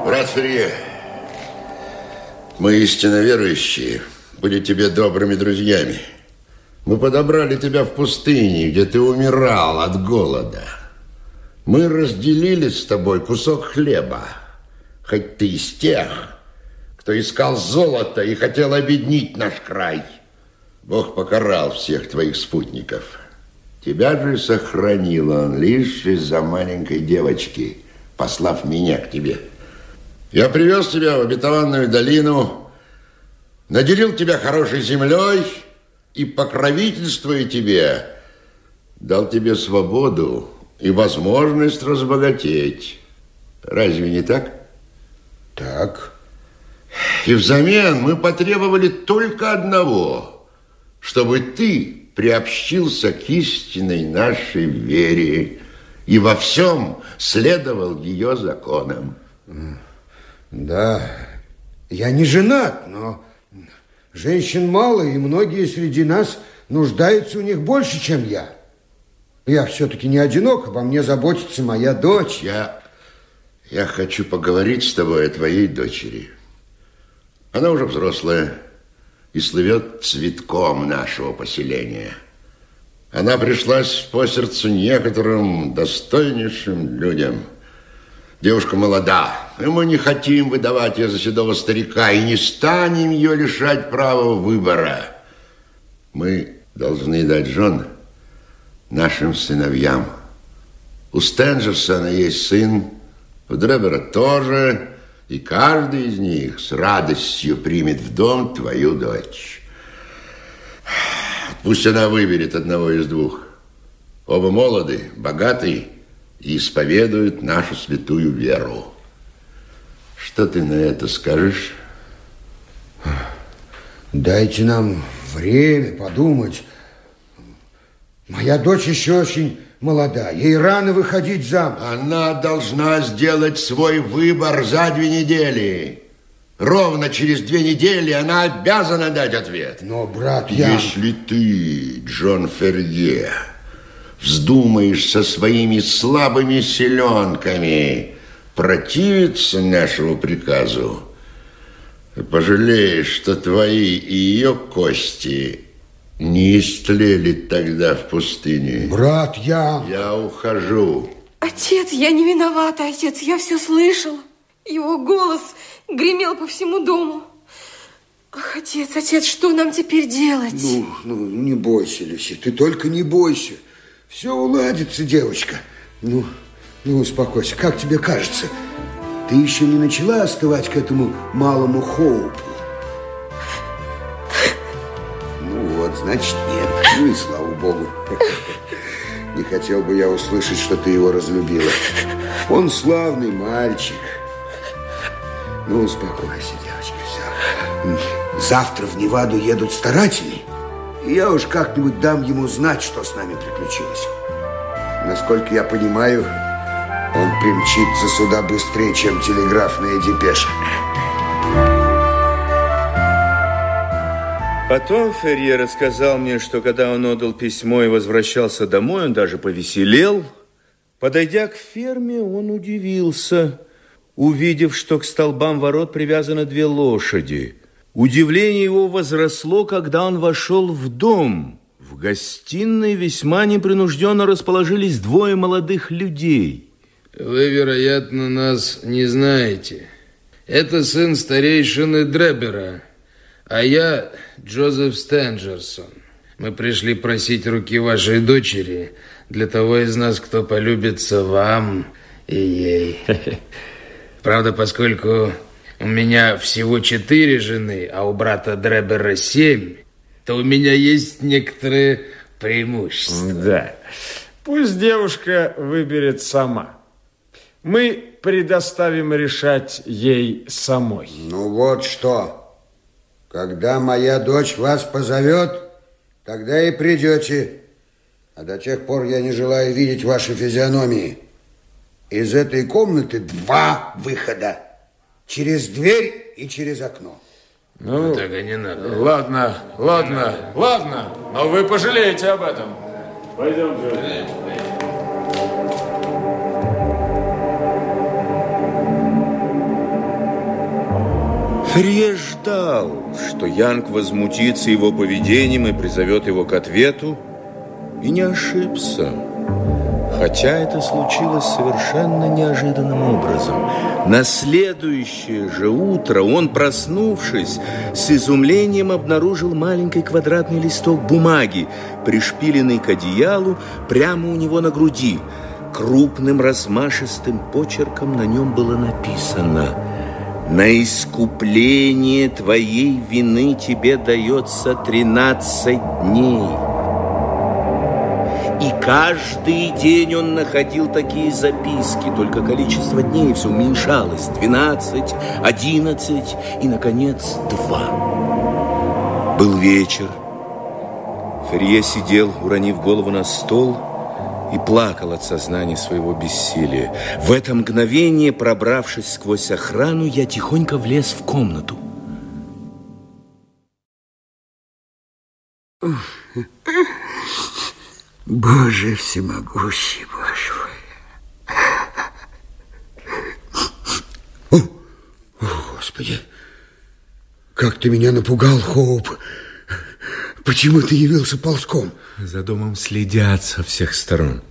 Брат Ферье, мы истинно верующие, были тебе добрыми друзьями. Мы подобрали тебя в пустыне, где ты умирал от голода. Мы разделили с тобой кусок хлеба, хоть ты из тех, кто искал золото и хотел обеднить наш край. Бог покарал всех твоих спутников. Тебя же сохранил он лишь из-за маленькой девочки, послав меня к тебе. Я привез тебя в обетованную долину, наделил тебя хорошей землей и, покровительствуя тебе, дал тебе свободу и возможность разбогатеть. Разве не так? Так. И взамен мы потребовали только одного, чтобы ты приобщился к истинной нашей вере и во всем следовал ее законам. Да, я не женат, но женщин мало, и многие среди нас нуждаются у них больше, чем я. Я все-таки не одинок, обо мне заботится моя дочь. Я, я хочу поговорить с тобой о твоей дочери. Она уже взрослая и слывет цветком нашего поселения. Она пришлась по сердцу некоторым достойнейшим людям. Девушка молода, и мы не хотим выдавать ее за седого старика и не станем ее лишать права выбора. Мы должны дать жен нашим сыновьям. У Стенджерсона есть сын, у Дребера тоже, и каждый из них с радостью примет в дом твою дочь. Пусть она выберет одного из двух. Оба молоды, богаты и исповедуют нашу святую веру. Что ты на это скажешь? Дайте нам время подумать. Моя дочь еще очень молода. Ей рано выходить замуж. Она должна сделать свой выбор за две недели. Ровно через две недели она обязана дать ответ. Но, брат, я... Если ты, Джон Ферье, вздумаешь со своими слабыми селенками противиться нашему приказу, пожалеешь, что твои и ее кости не истлели тогда в пустыне. Брат, я... Я ухожу. Отец, я не виновата, отец, я все слышала. Его голос гремел по всему дому. Ах, отец, отец, что нам теперь делать? Ну, ну, не бойся, Люси, ты только не бойся. Все уладится, девочка. Ну, ну, успокойся. Как тебе кажется, ты еще не начала остывать к этому малому Хоупу? Вот, значит, нет. Ну и слава богу. Не хотел бы я услышать, что ты его разлюбила. Он славный мальчик. Ну, успокойся, девочка, все. Завтра в Неваду едут старатели. Я уж как-нибудь дам ему знать, что с нами приключилось. Насколько я понимаю, он примчится сюда быстрее, чем телеграфная депеша. Потом Ферье рассказал мне, что когда он отдал письмо и возвращался домой, он даже повеселел. Подойдя к ферме, он удивился, увидев, что к столбам ворот привязаны две лошади. Удивление его возросло, когда он вошел в дом. В гостиной весьма непринужденно расположились двое молодых людей. Вы, вероятно, нас не знаете. Это сын старейшины Дребера, а я Джозеф Стенджерсон. Мы пришли просить руки вашей дочери для того из нас, кто полюбится вам и ей. Правда, поскольку у меня всего четыре жены, а у брата Дребера семь, то у меня есть некоторые преимущества. Да. Пусть девушка выберет сама. мы предоставим решать ей самой. Ну вот что. Когда моя дочь вас позовет, тогда и придете. А до тех пор я не желаю видеть ваши физиономии. Из этой комнаты два выхода. Через дверь и через окно. Ну, так и не надо. Ладно, ладно, ладно, но вы пожалеете об этом. Пойдем, Джо. Ферье ждал, что Янг возмутится его поведением и призовет его к ответу, и не ошибся. Хотя это случилось совершенно неожиданным образом. На следующее же утро он, проснувшись, с изумлением обнаружил маленький квадратный листок бумаги, пришпиленный к одеялу прямо у него на груди. Крупным размашистым почерком на нем было написано «На искупление твоей вины тебе дается тринадцать дней». И каждый день он находил такие записки, только количество дней все уменьшалось. 12, 11 и, наконец, 2. Был вечер. Ферье сидел, уронив голову на стол, и плакал от сознания своего бессилия. В это мгновение, пробравшись сквозь охрану, я тихонько влез в комнату. Боже всемогущий, Боже Господи, как ты меня напугал, Хоуп. Почему ты явился ползком? За домом следят со всех сторон.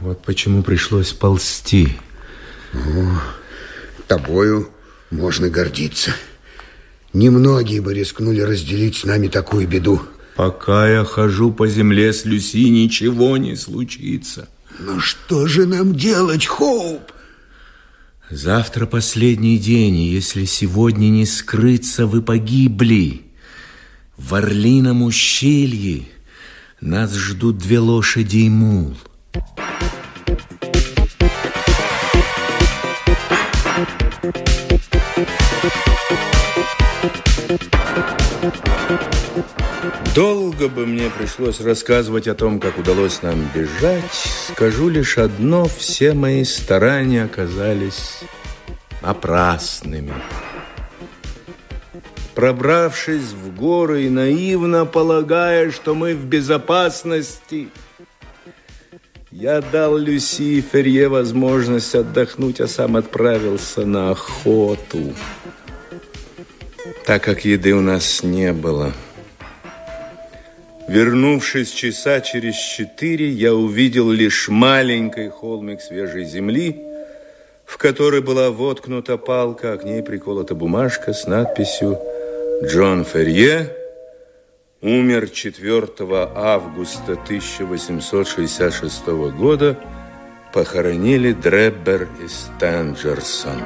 Вот почему пришлось ползти. О, тобою можно гордиться. Немногие бы рискнули разделить с нами такую беду. Пока я хожу по земле с Люси, ничего не случится. Ну что же нам делать, Хоуп? Завтра последний день, и если сегодня не скрыться, вы погибли. В Орлином ущелье нас ждут две лошади и мул. Долго бы мне пришлось рассказывать о том, как удалось нам бежать. Скажу лишь одно, все мои старания оказались напрасными. Пробравшись в горы и наивно полагая, что мы в безопасности, я дал Люси возможность отдохнуть, а сам отправился на охоту. Так как еды у нас не было – Вернувшись часа через четыре, я увидел лишь маленький холмик свежей земли, в которой была воткнута палка, а к ней приколота бумажка с надписью «Джон Ферье умер 4 августа 1866 года, похоронили Дреббер и Стенджерсон».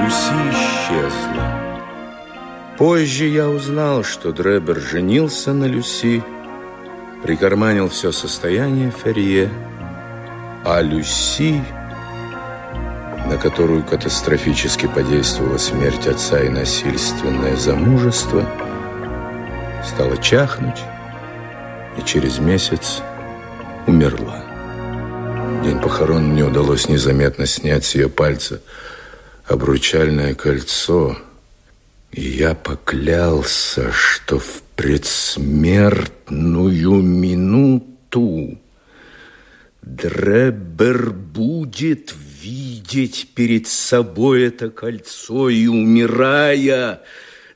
Люси исчезла. Позже я узнал, что Дребер женился на Люси, прикарманил все состояние Ферье, а Люси, на которую катастрофически подействовала смерть отца и насильственное замужество, стала чахнуть и через месяц умерла. День похорон мне удалось незаметно снять с ее пальца обручальное кольцо, и я поклялся, что в предсмертную минуту Дребер будет видеть перед собой это кольцо и, умирая,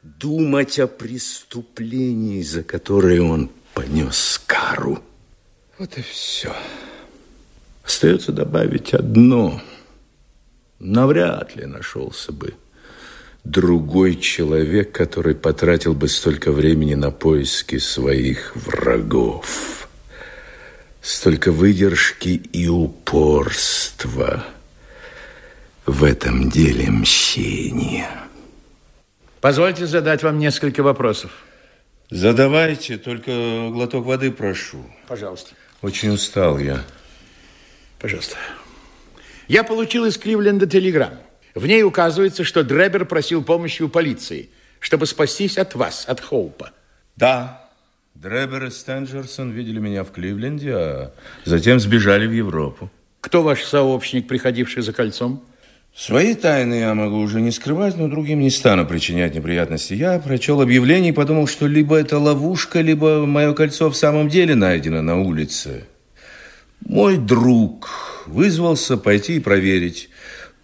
думать о преступлении, за которое он понес кару. Вот и все. Остается добавить одно – навряд ли нашелся бы другой человек, который потратил бы столько времени на поиски своих врагов. Столько выдержки и упорства в этом деле мщения. Позвольте задать вам несколько вопросов. Задавайте, только глоток воды прошу. Пожалуйста. Очень устал я. Пожалуйста. Я получил из Кливленда телеграмму. В ней указывается, что Дребер просил помощи у полиции, чтобы спастись от вас, от Хоупа. Да, Дребер и Стенджерсон видели меня в Кливленде, а затем сбежали в Европу. Кто ваш сообщник, приходивший за кольцом? Свои тайны я могу уже не скрывать, но другим не стану причинять неприятности. Я прочел объявление и подумал, что либо это ловушка, либо мое кольцо в самом деле найдено на улице. Мой друг вызвался пойти и проверить.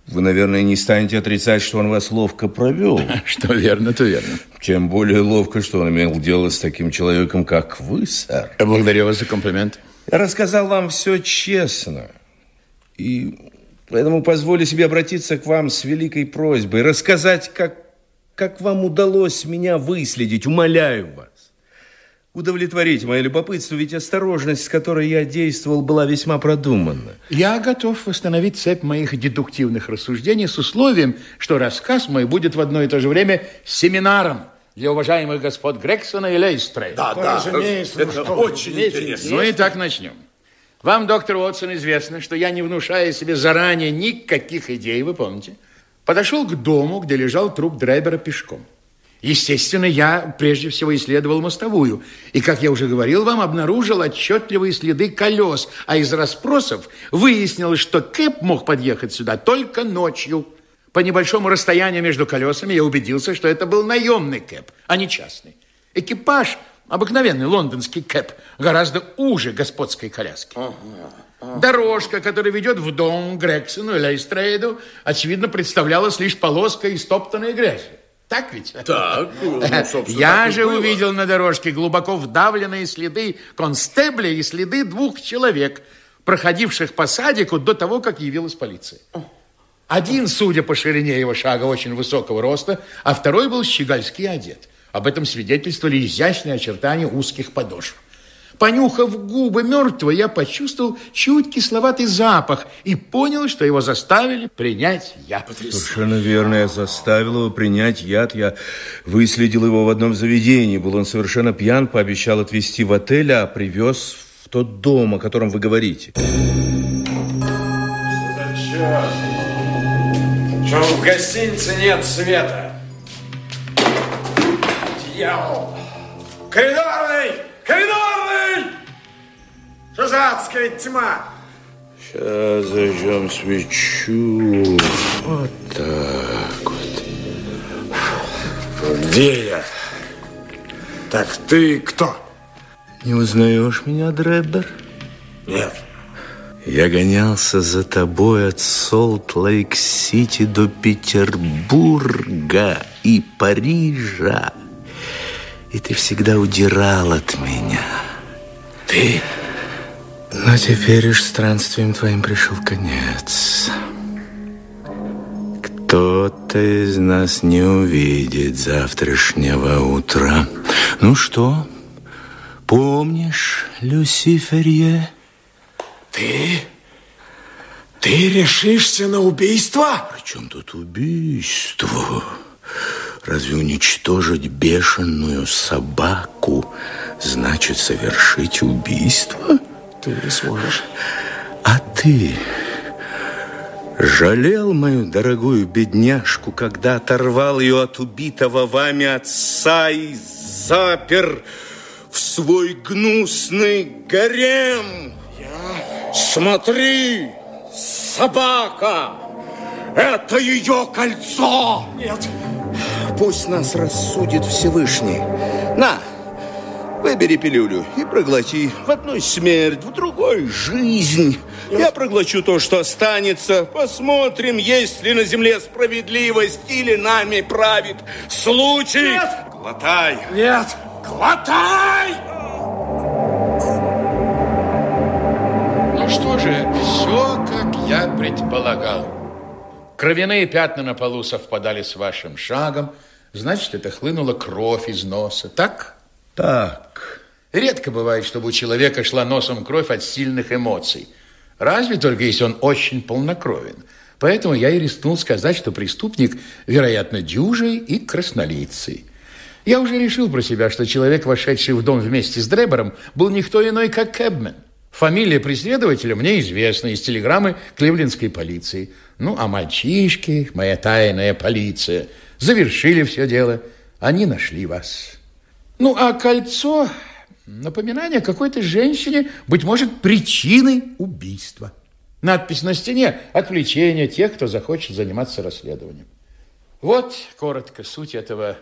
Вы, наверное, не станете отрицать, что он вас ловко провел. Что верно, то верно. Тем более ловко, что он имел дело с таким человеком, как вы, сэр. Благодарю вас за комплимент. Я рассказал вам все честно. И поэтому позволю себе обратиться к вам с великой просьбой, рассказать, как, как вам удалось меня выследить. Умоляю вас. Удовлетворите мое любопытство, ведь осторожность, с которой я действовал, была весьма продуманна. Я готов восстановить цепь моих дедуктивных рассуждений с условием, что рассказ мой будет в одно и то же время семинаром для уважаемых господ Грексона и Лейстрей. Да, да, разумеется. Это очень интересно. Ну и так начнем. Вам, доктор Уотсон, известно, что я, не внушая себе заранее никаких идей, вы помните, подошел к дому, где лежал труп Драйбера пешком. Естественно, я прежде всего исследовал мостовую. И, как я уже говорил вам, обнаружил отчетливые следы колес. А из расспросов выяснилось, что Кэп мог подъехать сюда только ночью. По небольшому расстоянию между колесами я убедился, что это был наемный Кэп, а не частный. Экипаж, обыкновенный лондонский Кэп, гораздо уже господской коляски. Дорожка, которая ведет в дом Грексону и Лейстрейду, очевидно, представлялась лишь полоской истоптанной грязи. Так ведь? Так, ну, собственно, Я так же было. увидел на дорожке глубоко вдавленные следы констебля и следы двух человек, проходивших по садику до того, как явилась полиция. Один, судя по ширине его шага, очень высокого роста, а второй был щегольски одет. Об этом свидетельствовали изящные очертания узких подошв. Понюхав губы мертвого, я почувствовал чуть кисловатый запах и понял, что его заставили принять яд. Совершенно верно. Я заставил его принять яд. Я выследил его в одном заведении. Был он совершенно пьян, пообещал отвезти в отель, а привез в тот дом, о котором вы говорите. Что в гостинице нет света? Дьявол! Коридорный! Коридорный! Адская тьма? Сейчас зажжем свечу. Вот так вот. Где я? Так ты кто? Не узнаешь меня, Дреббер? Нет. Я гонялся за тобой от Солт-Лейк-Сити до Петербурга и Парижа. И ты всегда удирал от меня. Ты? Но теперь уж странствием твоим пришел конец. Кто-то из нас не увидит завтрашнего утра. Ну что, помнишь Люсиферье? Ты? Ты решишься на убийство? При чем тут убийство? Разве уничтожить бешеную собаку значит совершить убийство? Ты не сможешь. А ты жалел мою дорогую бедняжку, когда оторвал ее от убитого вами отца и запер в свой гнусный гарем? Смотри, собака! Это ее кольцо! Нет. Пусть нас рассудит Всевышний. На, выбери пилюлю и проглоти. В одной смерть, в другой жизнь. Я проглочу то, что останется. Посмотрим, есть ли на земле справедливость или нами правит случай. Нет. Глотай. Нет. Глотай! Ну что же, все, как я предполагал. Кровяные пятна на полу совпадали с вашим шагом. Значит, это хлынула кровь из носа. Так? Так. Редко бывает, чтобы у человека шла носом кровь от сильных эмоций. Разве только если он очень полнокровен. Поэтому я и рискнул сказать, что преступник, вероятно, дюжий и краснолицый. Я уже решил про себя, что человек, вошедший в дом вместе с Дребером, был никто иной, как Кэбмен. Фамилия преследователя мне известна из телеграммы кливлендской полиции. Ну, а мальчишки, моя тайная полиция, завершили все дело. Они нашли вас. Ну, а кольцо – напоминание какой-то женщине, быть может, причиной убийства. Надпись на стене – отвлечение тех, кто захочет заниматься расследованием. Вот, коротко, суть этого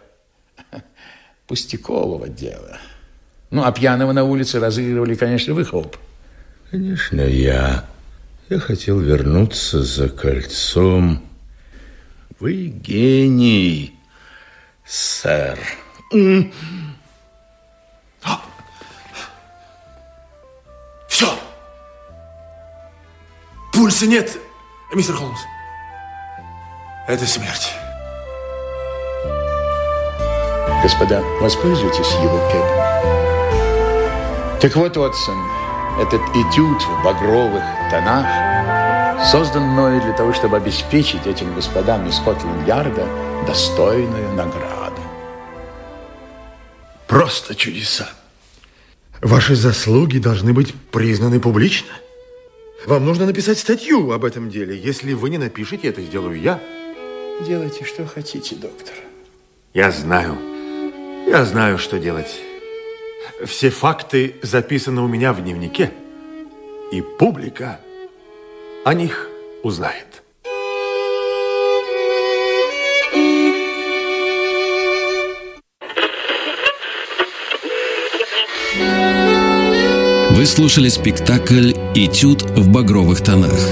пустякового дела. Ну, а пьяного на улице разыгрывали, конечно, вы, Хоуп. Конечно, я. Я хотел вернуться за кольцом. Вы гений, сэр. Все. Пульса нет, мистер Холмс. Это смерть. Господа, воспользуйтесь его кепом. Так вот, Уотсон, этот этюд в багровых тонах создан мною для того, чтобы обеспечить этим господам из Скотланд-Ярда достойную награду. Просто чудеса. Ваши заслуги должны быть признаны публично. Вам нужно написать статью об этом деле. Если вы не напишете, это сделаю я. Делайте, что хотите, доктор. Я знаю. Я знаю, что делать. Все факты записаны у меня в дневнике. И публика о них узнает. Вы слушали спектакль «Этюд в багровых тонах»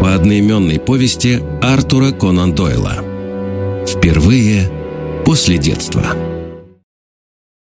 по одноименной повести Артура Конан Дойла. Впервые после детства.